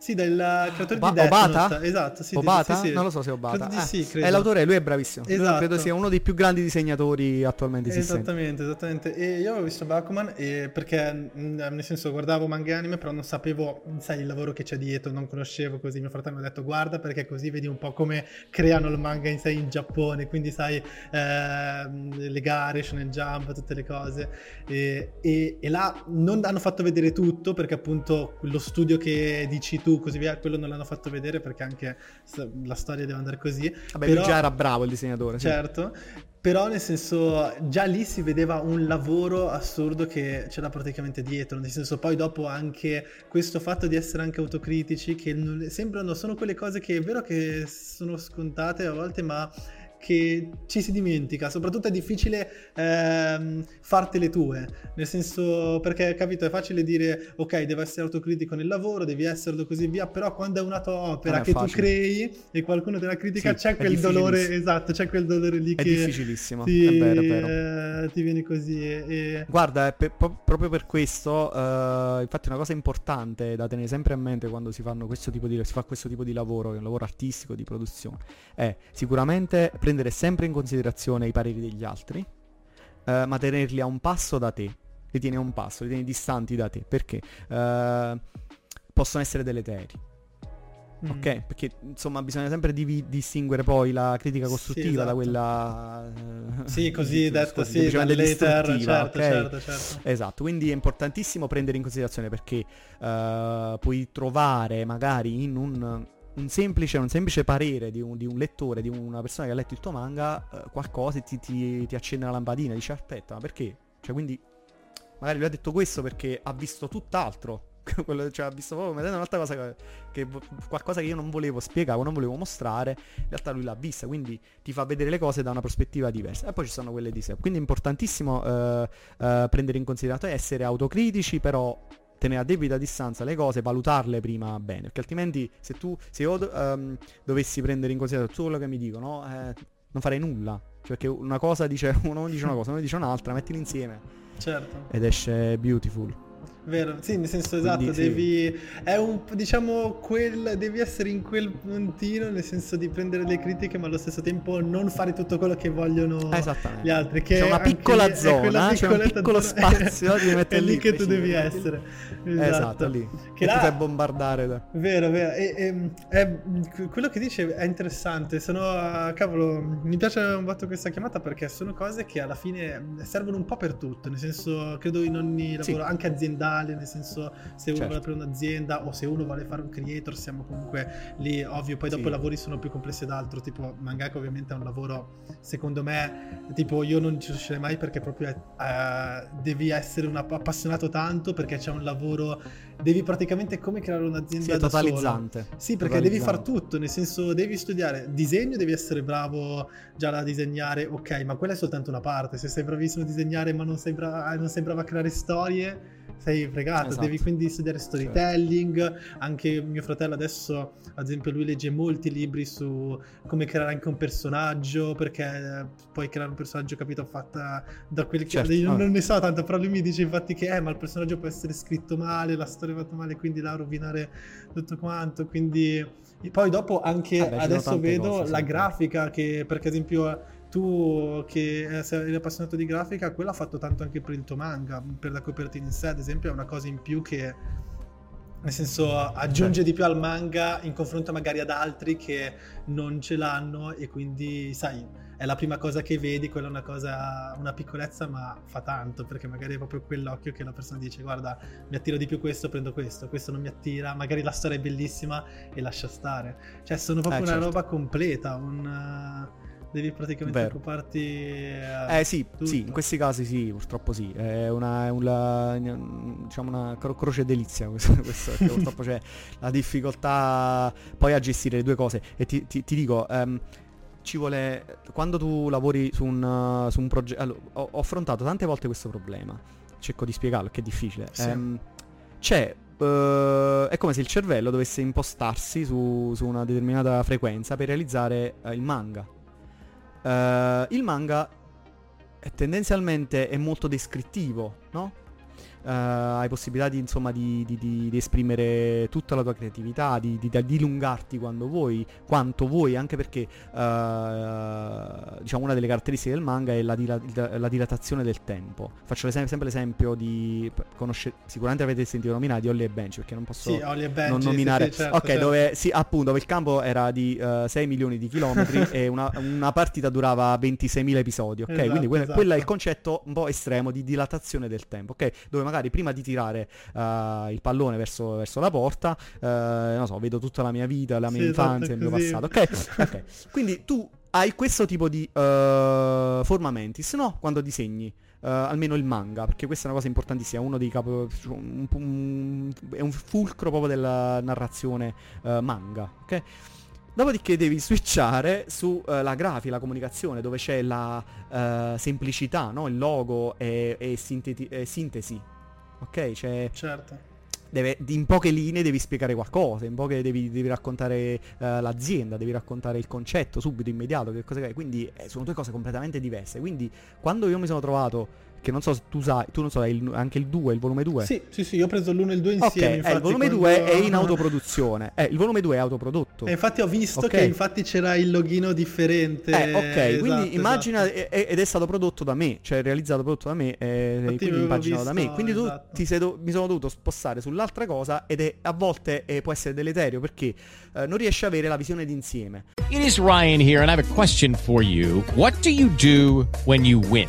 sì, del creatore Oba- di Death Obata? Note. Esatto, sì, Obata? Sì, sì. Non lo so se è Obata. Di sì, credo. È l'autore, lui è bravissimo. Esatto. credo sia uno dei più grandi disegnatori attualmente esistenti. Esattamente, esattamente. E io avevo visto Bakuman e perché, nel senso, guardavo manga e anime, però non sapevo, sai, il lavoro che c'è dietro, non conoscevo così. Mio fratello mi ha detto, guarda, perché così vedi un po' come creano il manga in sé in Giappone, quindi sai, eh, le gare, Shonen Jump, tutte le cose. E, e, e là non hanno fatto vedere tutto, perché appunto lo studio che dici tu, così via, quello non l'hanno fatto vedere perché anche la storia deve andare così. Vabbè, però, lui già era bravo il disegnatore. Certo, sì. però nel senso già lì si vedeva un lavoro assurdo che c'era praticamente dietro, nel senso poi dopo anche questo fatto di essere anche autocritici che sembrano, sono quelle cose che è vero che sono scontate a volte ma che ci si dimentica, soprattutto è difficile ehm, fartele tue, nel senso perché capito è facile dire ok devo essere autocritico nel lavoro, devi esserlo così via, però quando è una tua opera che facile. tu crei e qualcuno te la critica sì, c'è quel dolore, esatto, c'è quel dolore lì è che... difficilissimo, ti, è vero, è vero. Eh, ti viene così e... e... Guarda, per, proprio per questo, uh, infatti una cosa importante da tenere sempre a mente quando si, fanno questo tipo di, si fa questo tipo di lavoro, che è un lavoro artistico, di produzione, è sicuramente prendere sempre in considerazione i pareri degli altri, eh, ma tenerli a un passo da te. Li tieni a un passo, li tieni distanti da te, perché eh, possono essere deleteri. Mm. Ok, perché insomma bisogna sempre div- distinguere poi la critica costruttiva sì, esatto. da quella... Eh, [laughs] sì, così detto, sì, dall'hater, certo, okay? certo, certo. Esatto, quindi è importantissimo prendere in considerazione perché uh, puoi trovare magari in un un semplice, un semplice parere di un, di un, lettore, di una persona che ha letto il tuo manga, eh, qualcosa ti, ti, ti, accende la lampadina, dice aspetta, ma perché? Cioè quindi magari lui ha detto questo perché ha visto tutt'altro. [laughs] Quello, cioè ha visto proprio un'altra cosa che, che, qualcosa che io non volevo spiegare, non volevo mostrare, in realtà lui l'ha vista, quindi ti fa vedere le cose da una prospettiva diversa. E poi ci sono quelle di sé. Quindi è importantissimo eh, eh, prendere in considerazione essere autocritici, però tenere a debita distanza le cose, valutarle prima bene, perché altrimenti se tu, se io um, dovessi prendere in considerazione tutto quello che mi dicono, eh, non farei nulla. Cioè perché una cosa dice, [laughs] uno dice una cosa, uno dice un'altra, mettili insieme. Certo. Ed esce beautiful. Vero, sì, nel senso esatto, Quindi, sì. devi è un diciamo quel devi essere in quel puntino nel senso di prendere le critiche ma allo stesso tempo non fare tutto quello che vogliono gli altri che C'è una piccola è zona, c'è un piccolo spazio di [laughs] è mettere lì lì che tu devi essere. Esatto, lì. Che Che là- ti fai bombardare da... Vero, vero. E, e- è- quello che dice è interessante. Sono, ah, cavolo, mi piace un botto questa chiamata perché sono cose che alla fine servono un po' per tutto. Nel senso, credo in ogni Sì. lavoro, anche aziendale. Nel senso, se uno Certo. vuole aprire un'azienda o se uno vuole fare un creator, siamo comunque lì. Ovvio, poi dopo Sì. i lavori sono più complessi ed altro. Tipo, mangaka, ovviamente è un lavoro, secondo me, tipo, io non ci riuscirei mai perché proprio eh, devi essere un app- appassionato tanto perché c'è un lavoro. Devi praticamente come creare un'azienda Sì, è da solo. totalizzante. Sì, perché devi far Totalizzante. tutto, nel senso devi studiare disegno, devi essere bravo già da disegnare, ok, ma quella è soltanto una parte. Se sei bravissimo a disegnare ma non sei, bra- non sei bravo a creare storie, sei fregato. Esatto. Devi quindi studiare storytelling. Anche mio fratello adesso, ad esempio, lui legge molti libri su come creare anche un personaggio, perché puoi creare un personaggio, capito, fatta da quelli che... Certo, Io non, non ne so tanto, però lui mi dice infatti che, eh, ma il personaggio può essere scritto male, la storia è fatta male, quindi là rovinare tutto quanto, quindi... E poi dopo anche ci sono adesso vedo cose, la sì. grafica che, perché ad esempio tu che eh, sei appassionato di grafica, quello ha fatto tanto anche per il tuo manga, per la copertina in sé, ad esempio è una cosa in più che nel senso aggiunge di più al manga in confronto magari ad altri che non ce l'hanno e quindi sai è la prima cosa che vedi quella è una cosa una piccolezza ma fa tanto perché magari è proprio quell'occhio che la persona dice guarda mi attiro di più questo prendo questo questo non mi attira. Magari la storia è bellissima e lascia stare. Cioè sono proprio Eh, una certo. roba completa un eh, devi praticamente Vero. occuparti eh, Eh sì, sì, in questi casi sì, purtroppo sì. È una, è una- diciamo una cro- croce delizia [laughs] questo, questo, perché purtroppo c'è la difficoltà poi a gestire le due cose. E ti, ti- ti dico, ehm, ci vuole... Quando tu lavori su un, su un progetto... Allora, ho, ho affrontato tante volte questo problema. Cerco di spiegarlo, che è difficile. Sì. Ehm, c'è... eh, è come se il cervello dovesse impostarsi su, su una determinata frequenza per realizzare eh, il manga. Eh, il manga è tendenzialmente è molto descrittivo, no? Eh, hai possibilità di, insomma, di, di- di- esprimere tutta la tua creatività, di, di- di dilungarti quando vuoi, quanto vuoi, anche perché eh, diciamo una delle caratteristiche del manga è la, dila- la dilatazione del tempo. Faccio l'esem- sempre l'esempio di conosce- sicuramente avete sentito nominare di Holly e Bench, perché non posso Sì, Benji, non nominare sì, certo, ok certo. dove sì appunto dove il campo era di eh, 6 milioni di chilometri [laughs] e una, una partita durava 26.000 episodi ok Esatto, quindi quello, esatto. quello è il concetto un po' estremo di dilatazione del tempo ok dove magari prima di tirare eh, il pallone verso, verso la porta eh, non so vedo tutta la mia vita la mia Sì, esatto, infanzia il mio passato ok ok [laughs] quindi tu hai questo tipo di eh, forma mentis no quando disegni eh, almeno il manga, perché questa è una cosa importantissima, uno dei capo, un- un- è un fulcro proprio della narrazione eh, manga, ok? Dopodiché devi switchare sulla grafica, la comunicazione, dove c'è la eh, semplicità, no? il logo e, e sinteti- e sintesi, ok? C'è, certo deve- in poche linee devi spiegare qualcosa, in poche devi, devi raccontare eh, l'azienda, devi raccontare il concetto subito, immediato, che cosa è. Quindi eh, sono due cose completamente diverse. Quindi quando io mi sono trovato, che non so se tu sai, tu non so, hai il- anche il 2, il volume 2. sì sì sì io ho preso l'uno e il due Ok, insieme eh, infatti, il volume quando- 2 è in [laughs] autoproduzione. Eh, il volume 2 è autoprodotto. E infatti ho visto Ok. che infatti c'era il logino differente. Eh, ok, esatto, quindi immagina, esatto. e- ed è stato prodotto da me, cioè realizzato prodotto da me, eh, Infatti quindi impaginato da me. Quindi tu esatto. ti sei do- mi sono dovuto spostare sull'altra cosa ed è a volte eh, può essere deleterio perché eh, non riesci a avere la visione d'insieme. It is Ryan here, and I have a question for you. What do you do when you win?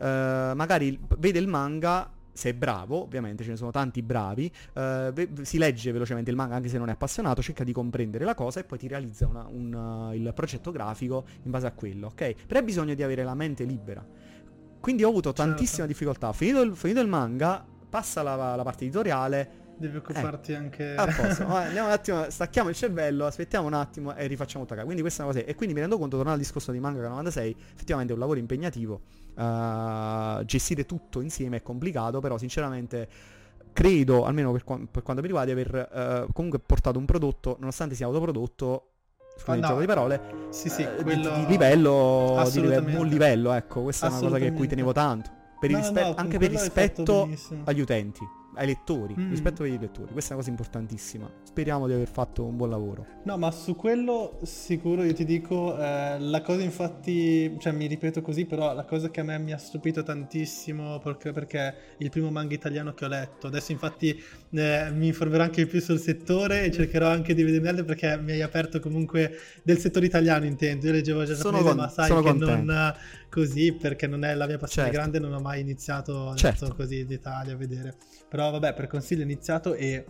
eh, magari vede il manga se è bravo, ovviamente ce ne sono tanti bravi, eh, si legge velocemente il manga anche se non è appassionato, cerca di comprendere la cosa e poi ti realizza una- un, uh, il progetto grafico in base a quello, ok? Però hai bisogno di avere la mente libera. Quindi ho avuto tantissima difficoltà. Finito il, finito il manga, passa la, la parte editoriale devi occuparti anche... A posto, [laughs] andiamo un attimo, stacchiamo il cervello, aspettiamo un attimo e rifacciamo tutta Quindi questa è una cosa. E quindi mi rendo conto, tornando al discorso di Manga 96, effettivamente è un lavoro impegnativo. Uh, gestire tutto insieme è complicato, però sinceramente credo, almeno per, qua- per quanto mi riguarda, di aver uh, comunque portato un prodotto, nonostante sia autoprodotto, Scusate il no. gioco di parole, Sì, sì, eh, di- quello... di, di livello, di live- Assolutamente. buon livello, ecco, questa è una cosa che- cui tenevo tanto. Per No, rispe- no, anche per rispetto agli utenti, ai lettori, Mm. rispetto ai lettori, questa è una cosa importantissima. Speriamo di aver fatto un buon lavoro. No, ma su quello sicuro io ti dico, eh, la cosa infatti, cioè mi ripeto così, però la cosa che a me mi ha stupito tantissimo perché, perché è il primo manga italiano che ho letto. Adesso infatti eh, mi informerò anche più sul settore e cercherò anche di vederne altri perché mi hai aperto comunque del settore italiano intendo. Io leggevo già Sono con- ma sai sono che contento. non così perché non è la mia passione Certo. grande, non ho mai iniziato Certo. così in dettaglio a vedere. Però vabbè, per consiglio ho iniziato e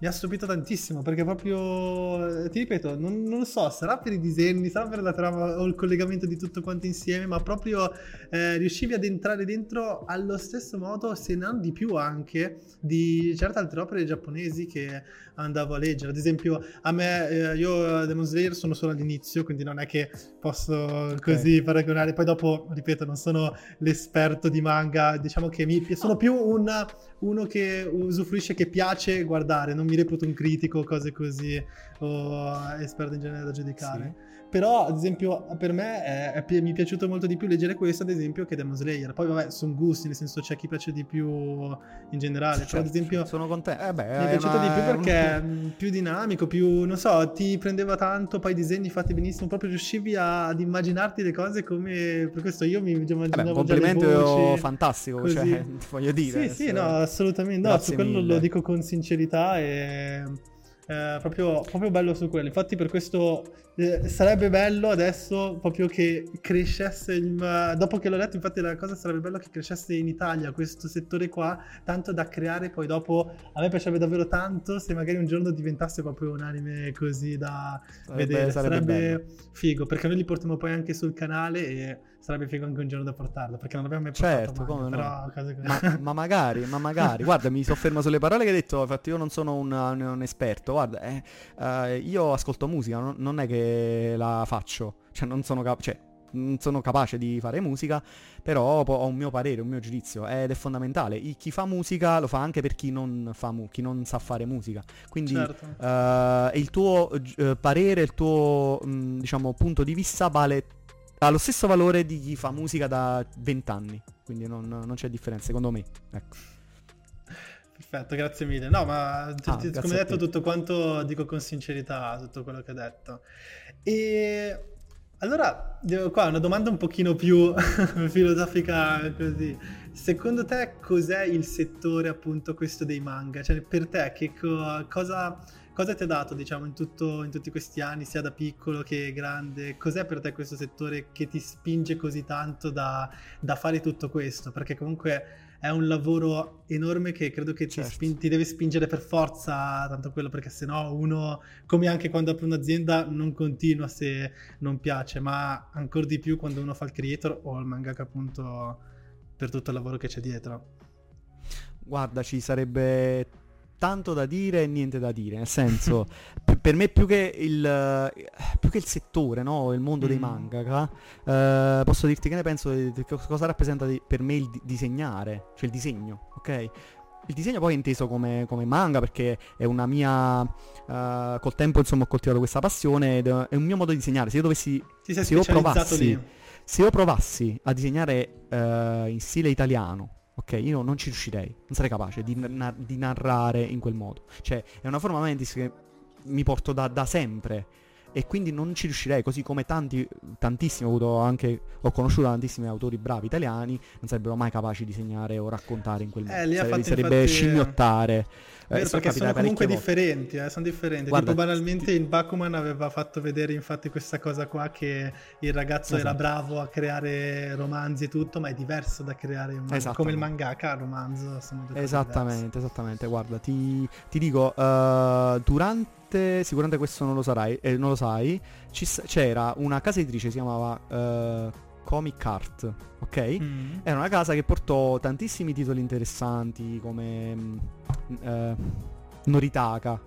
mi ha stupito tantissimo perché proprio, eh, ti ripeto, non, non so, sarà per i disegni, sarà per la trama o il collegamento di tutto quanto insieme, ma proprio eh, riuscivi ad entrare dentro allo stesso modo, se non di più anche, di certe altre opere giapponesi che andavo a leggere. Ad esempio, a me, eh, io Demon Slayer sono solo all'inizio, quindi non è che posso così paragonare. Poi dopo, ripeto, non sono l'esperto di manga, diciamo che mi, sono più un, uno che usufruisce, che piace guardare, non mi reputo un critico, cose così, o esperto in genere da giudicare. Però, ad esempio, per me è- è mi è piaciuto molto di più leggere questo, ad esempio, che Demon Slayer. Poi, vabbè, sono gusti, nel senso c'è chi piace di più in generale. Però, ad esempio, sono contento. Eh beh, mi è piaciuto una- di più un- perché è mm, più dinamico, più, non so, ti prendeva tanto, poi i disegni fatti benissimo, proprio riuscivi a- ad immaginarti le cose come... Per questo io mi immaginavo Vabbè, un già le complimento voci, fantastico, così. cioè, [laughs] voglio dire. Sì, sì, no, assolutamente. No, su quello mille. lo dico con sincerità e... eh, proprio, proprio bello su quello. Infatti, per questo eh, sarebbe bello adesso proprio che crescesse il. Dopo che l'ho letto, infatti, la cosa sarebbe bello che crescesse in Italia questo settore qua, tanto da creare poi dopo. A me piacerebbe davvero tanto se magari un giorno diventasse proprio un anime così da Sarebbe- vedere. sarebbe Sarebbe, figo perché noi li portiamo poi anche sul canale e sarebbe figo anche un giorno da portarlo perché non abbiamo mai portato Certo, manga, come no. cose. Ma, ma [laughs] magari, ma magari, guarda, mi soffermo sulle parole che hai detto, infatti io non sono un, un- un esperto, guarda, eh, eh, io ascolto musica, non, non è che la faccio, cioè non sono, cap- cioè, non sono capace di fare musica, però ho un mio parere, un mio giudizio ed è fondamentale. I- chi fa musica lo fa anche per chi non, fa mu- chi non sa fare musica. Quindi Certo. eh, il tuo eh, parere, il tuo mh, diciamo, punto di vista vale ha lo stesso valore di chi fa musica da 20 anni. Quindi non, non c'è differenza, secondo me. Ecco. Perfetto, grazie mille. No, ma Ah, grazie come detto tutto quanto dico con sincerità tutto quello che hai detto. E allora, qua una domanda un pochino più [laughs] filosofica così. Secondo te cos'è il settore appunto questo dei manga? Cioè per te che co- cosa, cosa ti ha dato diciamo in, tutto, in tutti questi anni, sia da piccolo che grande? Cos'è per te questo settore che ti spinge così tanto da, da fare tutto questo? Perché comunque è un lavoro enorme che credo che ti, Certo. spin- ti deve spingere per forza tanto quello perché sennò uno come anche quando apre un'azienda non continua se non piace ma ancora di più quando uno fa il creator o il mangaka appunto per tutto il lavoro che c'è dietro Guarda, ci sarebbe tanto da dire e niente da dire. Nel senso, [laughs] p- per me più che il, più che il settore, no? il mondo dei Mm. mangaka, eh, posso dirti che ne penso di, di co- cosa rappresenta di- per me il di- disegnare, cioè il disegno, ok? Il disegno poi è inteso come, come manga perché è una mia... eh, col tempo insomma ho coltivato questa passione ed è un mio modo di disegnare. Se io dovessi... se io provassi, se io provassi a disegnare eh, in stile italiano, ok, io non ci riuscirei, non sarei capace di, di narrare in quel modo. Cioè, è una forma mentis che mi porto da, da sempre e quindi non ci riuscirei, così come tanti, tantissimi, ho, avuto anche, ho conosciuto tantissimi autori bravi italiani, non sarebbero mai capaci di disegnare o raccontare in quel modo. Eh, lì ha Sare- sarebbe infatti- scimmiottare. Eh, Vero, sono perché sono comunque volte. differenti, eh, sono differenti. Guarda, tipo banalmente in Bakuman aveva fatto vedere infatti questa cosa qua che il ragazzo era Esatto. bravo a creare romanzi e tutto, ma è diverso da creare un. Esattamente. come il mangaka, romanzo, due cose Esattamente, esattamente. Guarda, ti, ti dico, eh, durante, sicuramente questo non lo sarai, eh, non lo sai, ci c'era una casa editrice, si chiamava eh, Comic Art, ok? Mm. Era una casa che portò tantissimi titoli interessanti come... mm, eh, Noritaka,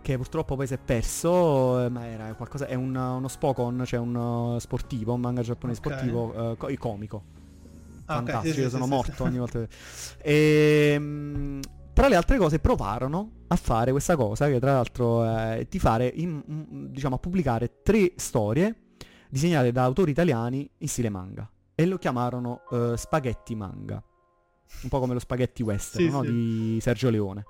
che purtroppo poi si è perso, eh, ma era qualcosa, è un- uno Spokon, cioè un uh, sportivo, un manga giapponese Ok. sportivo, eh, co- comico. Ah, Fantastico, sì, io sì, sono sì, morto sì. ogni volta. [laughs] E, tra le altre cose provarono a fare questa cosa che tra l'altro è di fare, in- mm, diciamo, a pubblicare tre storie disegnate da autori italiani in stile manga. E lo chiamarono eh, Spaghetti Manga. Un po' come lo spaghetti western Sì, no? sì. di Sergio Leone.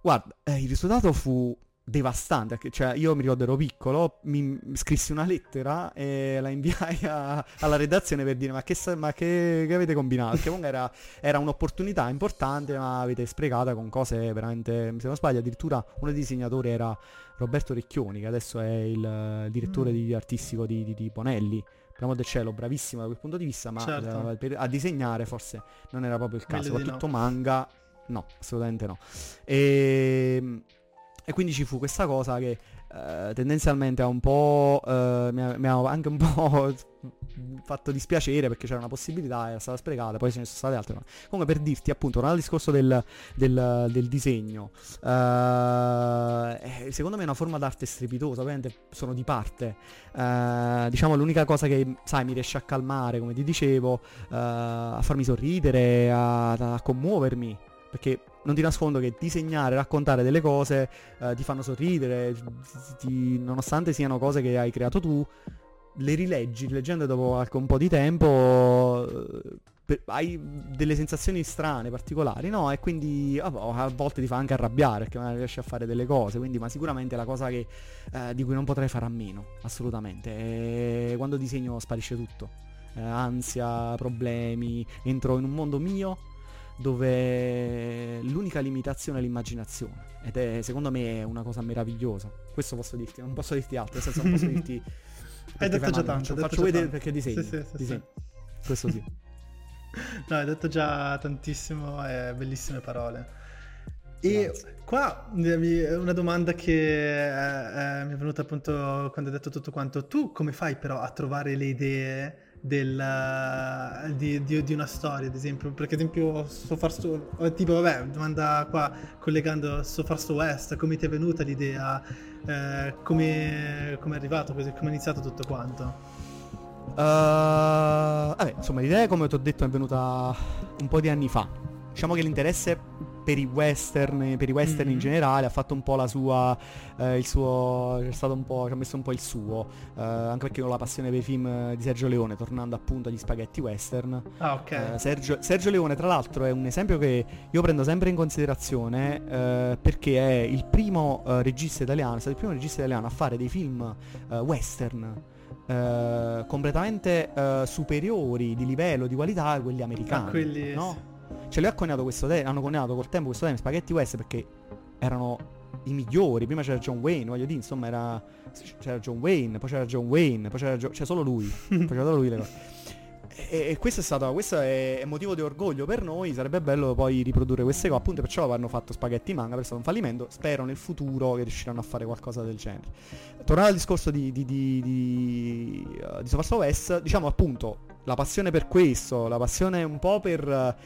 Guarda, eh, il risultato fu devastante, cioè io mi ricordo ero piccolo, mi scrissi una lettera e la inviai a- alla redazione per dire ma che, ma che- che avete combinato? Perché comunque era, era un'opportunità importante ma avete sprecata con cose veramente, se non sbaglio addirittura uno dei disegnatori era Roberto Recchioni che adesso è il direttore Mm. di- artistico di, di- di Bonelli. Per amor del cielo, bravissimo da quel punto di vista, ma Certo. eh, per- a disegnare forse non era proprio il caso, soprattutto no. manga, no, assolutamente no. E, e quindi ci fu questa cosa che eh, tendenzialmente ha un po', eh, mi, ha, anche un [laughs] po' fatto dispiacere perché c'era una possibilità, era stata sprecata, poi ce ne sono state altre. Comunque per dirti appunto, tornando al discorso del, del- del disegno, eh, secondo me è una forma d'arte strepitosa, ovviamente sono di parte. Eh, diciamo l'unica cosa che, sai, mi riesce a calmare, come ti dicevo, eh, a farmi sorridere, a, a commuovermi. Perché non ti nascondo che disegnare, raccontare delle cose eh, ti fanno sorridere, ti- nonostante siano cose che hai creato tu, le rileggi, leggendo dopo anche un po' di tempo, eh, per- hai delle sensazioni strane, particolari, no? E quindi boh, a volte ti fa anche arrabbiare perché non riesci a fare delle cose, quindi ma sicuramente è la cosa che, eh, di cui non potrei fare a meno, assolutamente. E quando disegno sparisce tutto. Eh, ansia, problemi, entro in un mondo mio dove l'unica limitazione è l'immaginazione ed è secondo me è una cosa meravigliosa. Questo posso dirti, non posso dirti altro, nel senso non posso dirti [laughs] Hai detto già tanto, faccio, vedere tanto. perché disegno. Sì, sì, sì, disegno. Questo sì. [laughs] No, hai detto già tantissimo e bellissime parole. E qua mi- mi- una domanda che eh, eh, mi è venuta appunto quando hai detto tutto quanto. Tu come fai però a trovare le idee del, di, di- di una storia, ad esempio? Perché ad esempio So Far So, o tipo vabbè, domanda qua collegando So Far So West, come ti è venuta l'idea? Eh, come, come è arrivato come è iniziato tutto quanto? Uh, vabbè, insomma, l'idea, come ti ho detto, è venuta un po' di anni fa. Diciamo che l'interesse per i western, per i western in Mhm. generale, ha fatto un po' la sua, eh, il suo, c'è stato un po', ci ha messo un po' il suo, eh, anche perché ho la passione per i film di Sergio Leone, tornando appunto agli spaghetti western. Ah, ok. Eh, Sergio, Sergio Leone, tra l'altro, è un esempio che io prendo sempre in considerazione eh, perché è il primo eh, regista italiano, è stato il primo regista italiano a fare dei film eh, western completamente superiori di livello, di qualità a quelli americani. A quelli- no? Cioè lui ha coniato questo te- hanno coniato col tempo questo termine spaghetti western perché erano i migliori. Prima c'era John Wayne, voglio dire, insomma era c'era John Wayne, poi c'era John Wayne, poi c'era Gio- c'è solo lui, [laughs] faceva solo lui le cose. E, e questo è stato questo è, motivo di orgoglio per noi, sarebbe bello poi riprodurre queste cose, appunto perciò hanno fatto spaghetti manga, per stato un fallimento, spero nel futuro che riusciranno a fare qualcosa del genere. Tornando al discorso di di di di, uh, di West, diciamo appunto la passione per questo, la passione un po' per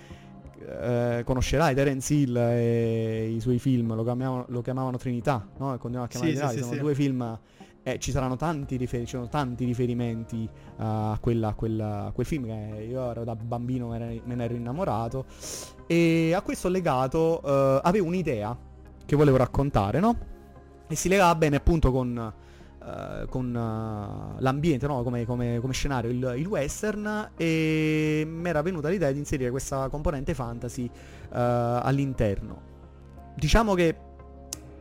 eh, conoscerai Terence Hill e i suoi film, lo chiamavano, lo chiamavano Trinità, no? E continuano a chiamare Sì, Trinità, sì, sono sì. due film eh, ci saranno tanti, rifer- ci sono tanti riferimenti uh, a, quella, a quella- a quel film che io ero da bambino me ne, me ne ero innamorato e a questo legato eh, avevo un'idea che volevo raccontare, no? E si legava bene appunto con, eh, con eh, l'ambiente, no? Come, come- come scenario, il, il western e mi era venuta l'idea di inserire questa componente fantasy eh, all'interno. Diciamo che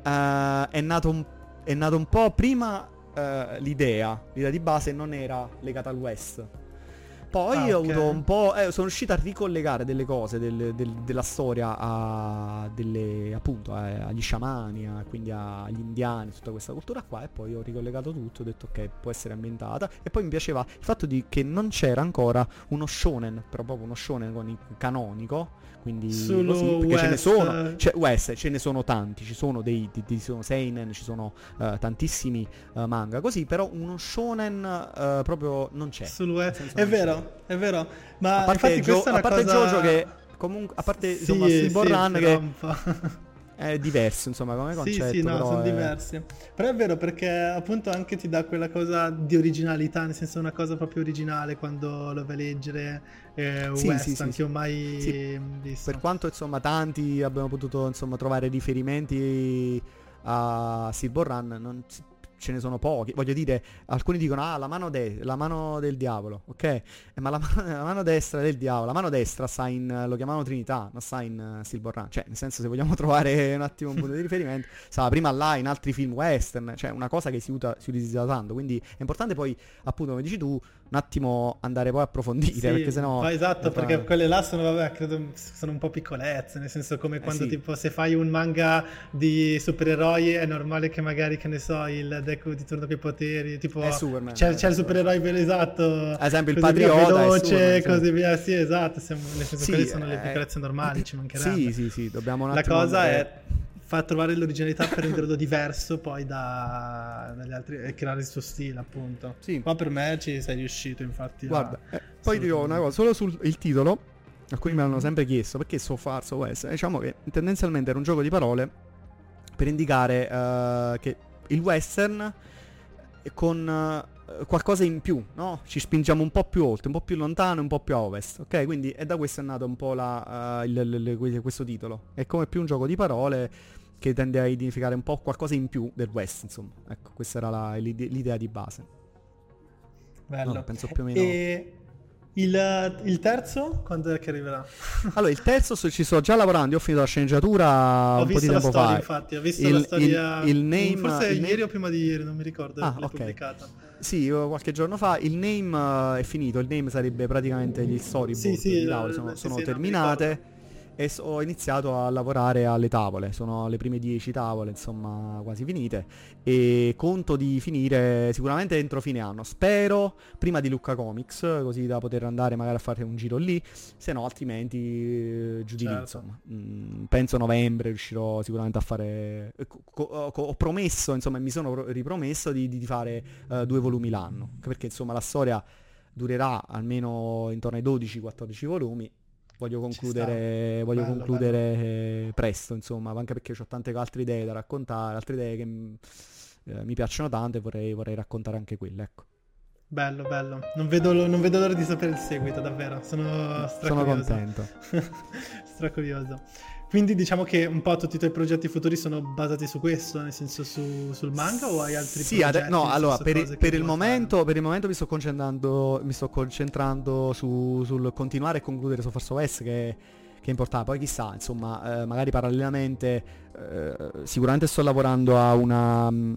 è, nato un, è nato un po' prima l'idea, l'idea di base non era legata al west. Poi Ah, ho ok. avuto un po'. eh, sono riuscito a ricollegare delle cose del- del- della storia a delle, appunto, eh, agli sciamani, a- quindi agli indiani, tutta questa cultura qua. E poi ho ricollegato tutto, ho detto che può essere ambientata. E poi mi piaceva il fatto di che non c'era ancora uno shonen, però proprio uno shonen con il canonico. Quindi Solo così, perché ce ne West. sono. Cioè, West, ce ne sono tanti, ci sono dei, di- di- sono seinen, ci sono eh, tantissimi eh, manga così, però uno shonen eh, proprio non c'è. Nel senso È non c'è. vero, è vero. Ma A parte, infatti Jo- a parte cosa... Jojo che comunque a parte Sì, insomma sì, che però un po'. È diverso, insomma, come concetto. Sì, sì, no, però sono è- diversi. Però è vero perché appunto anche ti dà quella cosa di originalità, nel senso una cosa proprio originale quando lo vai a leggere eh, Sì, West, sì, sì, anche io mai visto. Per quanto insomma tanti abbiamo potuto insomma trovare riferimenti a Silver Run, non ce ne sono pochi. Voglio dire, alcuni dicono ah la mano, de- la mano del diavolo, ok? Eh, ma la, mano- [laughs] la mano destra del diavolo, la mano destra sta in, lo chiamavano Trinità, non sta in uh, Silver Run. Cioè, nel senso se vogliamo [laughs] trovare un attimo un punto di riferimento, stava prima là in altri film western, cioè una cosa che si, usa, si utilizza tanto. Quindi è importante poi, appunto, come dici tu, un attimo andare poi a approfondire, Sì, perché sennò... ma esatto, eh, fa- perché quelle là sono, vabbè, credo sono un po' piccolezze, nel senso come quando sì. tipo se fai un manga di supereroi è normale che magari, che ne so, il Deku di turno con i poteri, tipo È Superman, c'è, eh, c'è il supereroe vero esatto, Ad esempio il Patriota è veloce, Superman, sì. così via, sì esatto, siamo, nel senso Sì, quelle sono le eh, piccolezze normali, ci mancherebbe. Sì, sì, sì, dobbiamo un La cosa andare- è far trovare l'originalità per renderlo diverso poi da, dagli altri e creare il suo stile appunto. Sì. Qua per me ci sei riuscito infatti. a- Guarda, eh, poi dirò una cosa, solo sul il titolo, alcuni me l'hanno sempre chiesto, perché so far, so west? Diciamo che tendenzialmente era un gioco di parole per indicare eh, che il western è con eh, qualcosa in più, no? Ci spingiamo un po' più oltre, un po' più lontano, un po' più a ovest, ok? Quindi è da questo è nato un po' la, eh, il- il- il- questo titolo. È come più un gioco di parole che tende a identificare un po' qualcosa in più del west, insomma. Ecco, questa era la- l'ide- l'idea di base. Bello. No, penso più o meno... E il, il terzo quando è che arriverà? [laughs] Allora, il terzo ci sto già lavorando, io ho finito la sceneggiatura Ho un po' di visto la tempo storia, fa. infatti, ho visto il, la storia il, il name, forse il ieri name- o prima di ieri, non mi ricordo, Ah, l'ho ok. pubblicata. Sì, eh, qualche giorno fa. Il name eh, è finito. Il name sarebbe praticamente gli storyboard Sì, sì, eh, sono, sì, sono sì, no, mi terminate. E so- ho iniziato a lavorare alle tavole. Sono le prime 10 tavole, insomma, quasi finite. E conto di finire sicuramente entro fine anno. Spero prima di Lucca Comics, così da poter andare magari a fare un giro lì. Se no, altrimenti eh, giù di lì, Certo. insomma. Mm, penso novembre riuscirò sicuramente a fare. eh, co- co- ho promesso, insomma, e mi sono pro- ripromesso di, di fare eh, due volumi l'anno. Perché insomma la storia durerà almeno intorno ai 12-14 volumi. Voglio concludere, voglio Bello, concludere eh, presto, insomma, anche perché ho tante altre idee da raccontare, altre idee che mm, eh, mi piacciono tanto e vorrei, vorrei raccontare anche quelle, ecco. Bello, bello. Non vedo, non vedo l'ora di sapere il seguito, davvero. Sono. Sono contento. [laughs] stracurioso. Quindi diciamo che un po' tutti i tuoi progetti futuri sono basati su questo, nel senso su- sul manga o hai altri Sì, progetti? ade- no, allora per, per il momento, per il momento mi sto concentrando, mi sto concentrando su- sul continuare e concludere su Force OS che, che è importante. Poi chissà, insomma, eh, magari parallelamente eh, sicuramente sto lavorando a una, mm,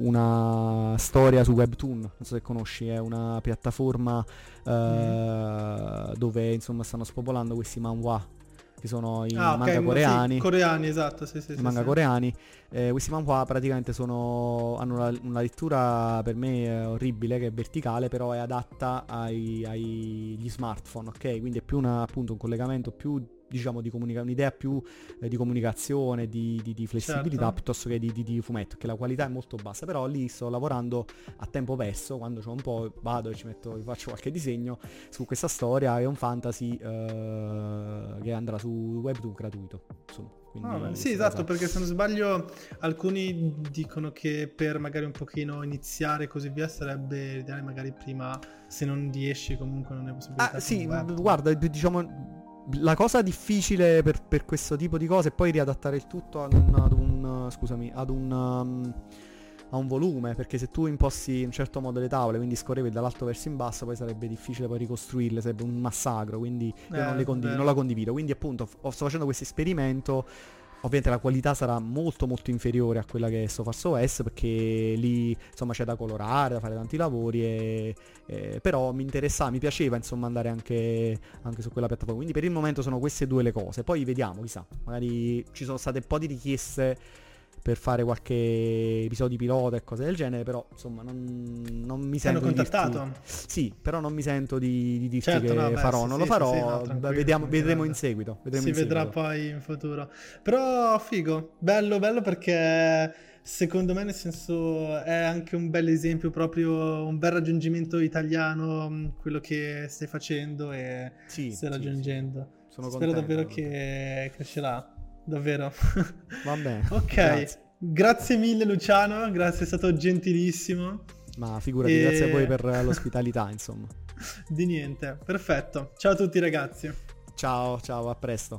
una storia su Webtoon, non so se conosci, è una piattaforma eh, dove insomma stanno spopolando questi manhwa che sono i. Ah, manga mo- coreani Sì, coreani, esatto, sì, sì, i sì, manga sì. coreani. Eh, questi manhwa praticamente sono, hanno una, una lettura per me eh, orribile, che è verticale, però è adatta ai, agli smartphone, ok? Quindi è più una, appunto un collegamento più diciamo di comunica- un'idea più eh, di comunicazione, di, di- di flessibilità Certo. piuttosto che di, di- di fumetto, che la qualità è molto bassa, però lì sto lavorando a tempo perso, quando c'ho un po' vado e ci metto, faccio qualche disegno su questa storia, è un fantasy eh, che andrà su webtoon gratuito. Insomma, Ah, sì, esatto, cosa- perché se non sbaglio alcuni dicono che per magari un pochino iniziare e così via sarebbe ideale magari prima, se non riesci comunque non è possibilità. Ah, sì, guarda, diciamo la cosa difficile per, per questo tipo di cose è poi riadattare il tutto ad un, ad un, scusami, ad un um, a un volume, perché se tu imposti in un certo modo le tavole, quindi scorrevi dall'alto verso in basso, poi sarebbe difficile poi ricostruirle, sarebbe un massacro, quindi io Eh, non, le condiv- non la condivido. Quindi appunto f- sto facendo questo esperimento Ovviamente la qualità sarà molto molto inferiore a quella che è sto Farso OS perché lì insomma c'è da colorare, da fare tanti lavori e, e- però mi interessava, mi piaceva insomma andare anche, anche su quella piattaforma. Quindi per il momento sono queste due le cose. Poi vediamo, chissà, magari ci sono state un po' di richieste per fare qualche episodio pilota e cose del genere, però insomma non, non mi Ti hanno sento di dirti- contattato? Sì, però non mi sento di, di dirti Certo, che no, beh, farò, sì, non sì, lo sì, farò, sì, no, beh, tranquillo, vediamo- vedremo in seguito. Vedremo si in vedrà seguito. poi in futuro. Però figo, bello, bello perché secondo me nel senso è anche un bel esempio, proprio un bel raggiungimento italiano, mh, quello che stai facendo e Sì, stai sì, raggiungendo. Sono Spero contento, davvero sono che crescerà. Davvero. Va bene. [laughs] ok, grazie. grazie. mille Luciano, grazie, è stato gentilissimo. Ma figurati, E- grazie a voi per [laughs] l'ospitalità, insomma. Di niente, perfetto. Ciao a tutti ragazzi. Ciao, ciao, a presto.